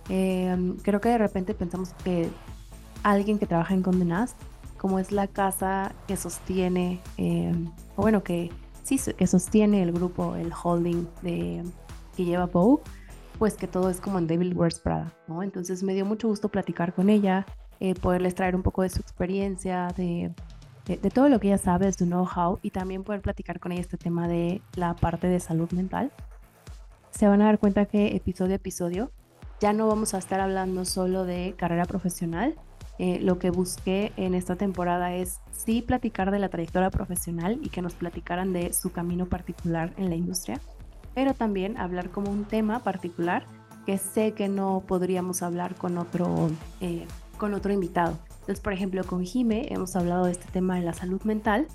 Em, creo que de repente pensamos que alguien que trabaja en Condé Nast, como es la casa que sostiene, em, o bueno, que sí, que sostiene el grupo, el holding de, que lleva Vogue, pues que todo es como en David Wears Prada, ¿no? Entonces me dio mucho gusto platicar con ella, eh, poderles traer un poco de su experiencia, de de, todo lo que ella sabe, de su know-how y también poder platicar con ella este tema de la parte de salud mental. Se van a dar cuenta que episodio a episodio ya no vamos a estar hablando solo de carrera profesional. Eh, lo que busqué en esta temporada es sí platicar de la trayectoria profesional y que nos platicaran de su camino particular en la industria, pero también hablar como un tema particular que sé que no podríamos hablar con otro, eh, con otro invitado. Entonces, por ejemplo, con Jime hemos hablado de este tema de la salud mental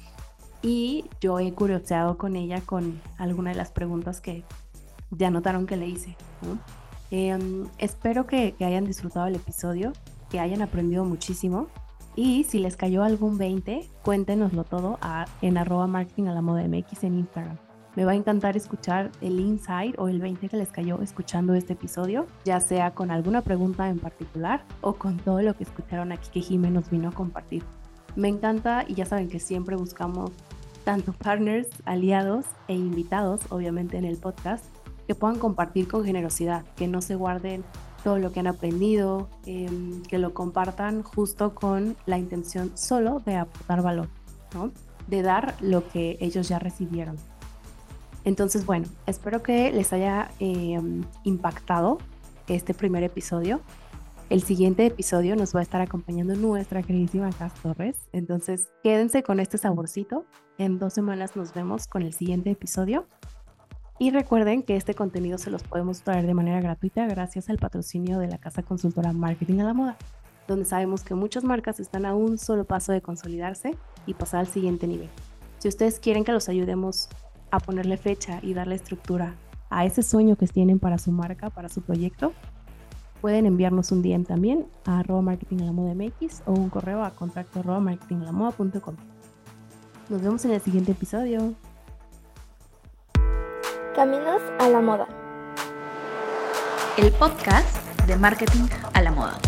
y yo he curioseado con ella con alguna de las preguntas que ya notaron que le hice. Em, espero que, hayan disfrutado el episodio, que hayan aprendido muchísimo y si les cayó algún 20, cuéntenoslo todo en arroba marketing a la moda MX en Instagram. Me va a encantar escuchar el insight o el 20 que les cayó escuchando este episodio, ya sea con alguna pregunta en particular o con todo lo que escucharon aquí que Jimé vino a compartir. Me encanta y ya saben que siempre buscamos tanto partners, aliados e invitados, obviamente en el podcast, que puedan compartir con generosidad, que no se guarden todo lo que han aprendido, em, que lo compartan justo con la intención solo de aportar valor, ¿no? de dar lo que ellos ya recibieron. Entonces, bueno, espero que les haya em, impactado este primer episodio. El siguiente episodio nos va a estar acompañando nuestra queridísima Cas Torres. Entonces, quédense con este saborcito. En dos semanas nos vemos con el siguiente episodio. Y recuerden que este contenido se los podemos traer de manera gratuita gracias al patrocinio de la casa consultora Marketing a la Moda, donde sabemos que muchas marcas están a un solo paso de consolidarse y pasar al siguiente nivel. Si ustedes quieren que los ayudemos a ponerle fecha y darle estructura a ese sueño que tienen para su marca, para su proyecto, pueden enviarnos un DM también a arroba marketing a la moda MX o un correo a contacto arroba marketing a la moda.com. Nos vemos en el siguiente episodio. Caminos a la moda. El podcast de marketing a la moda.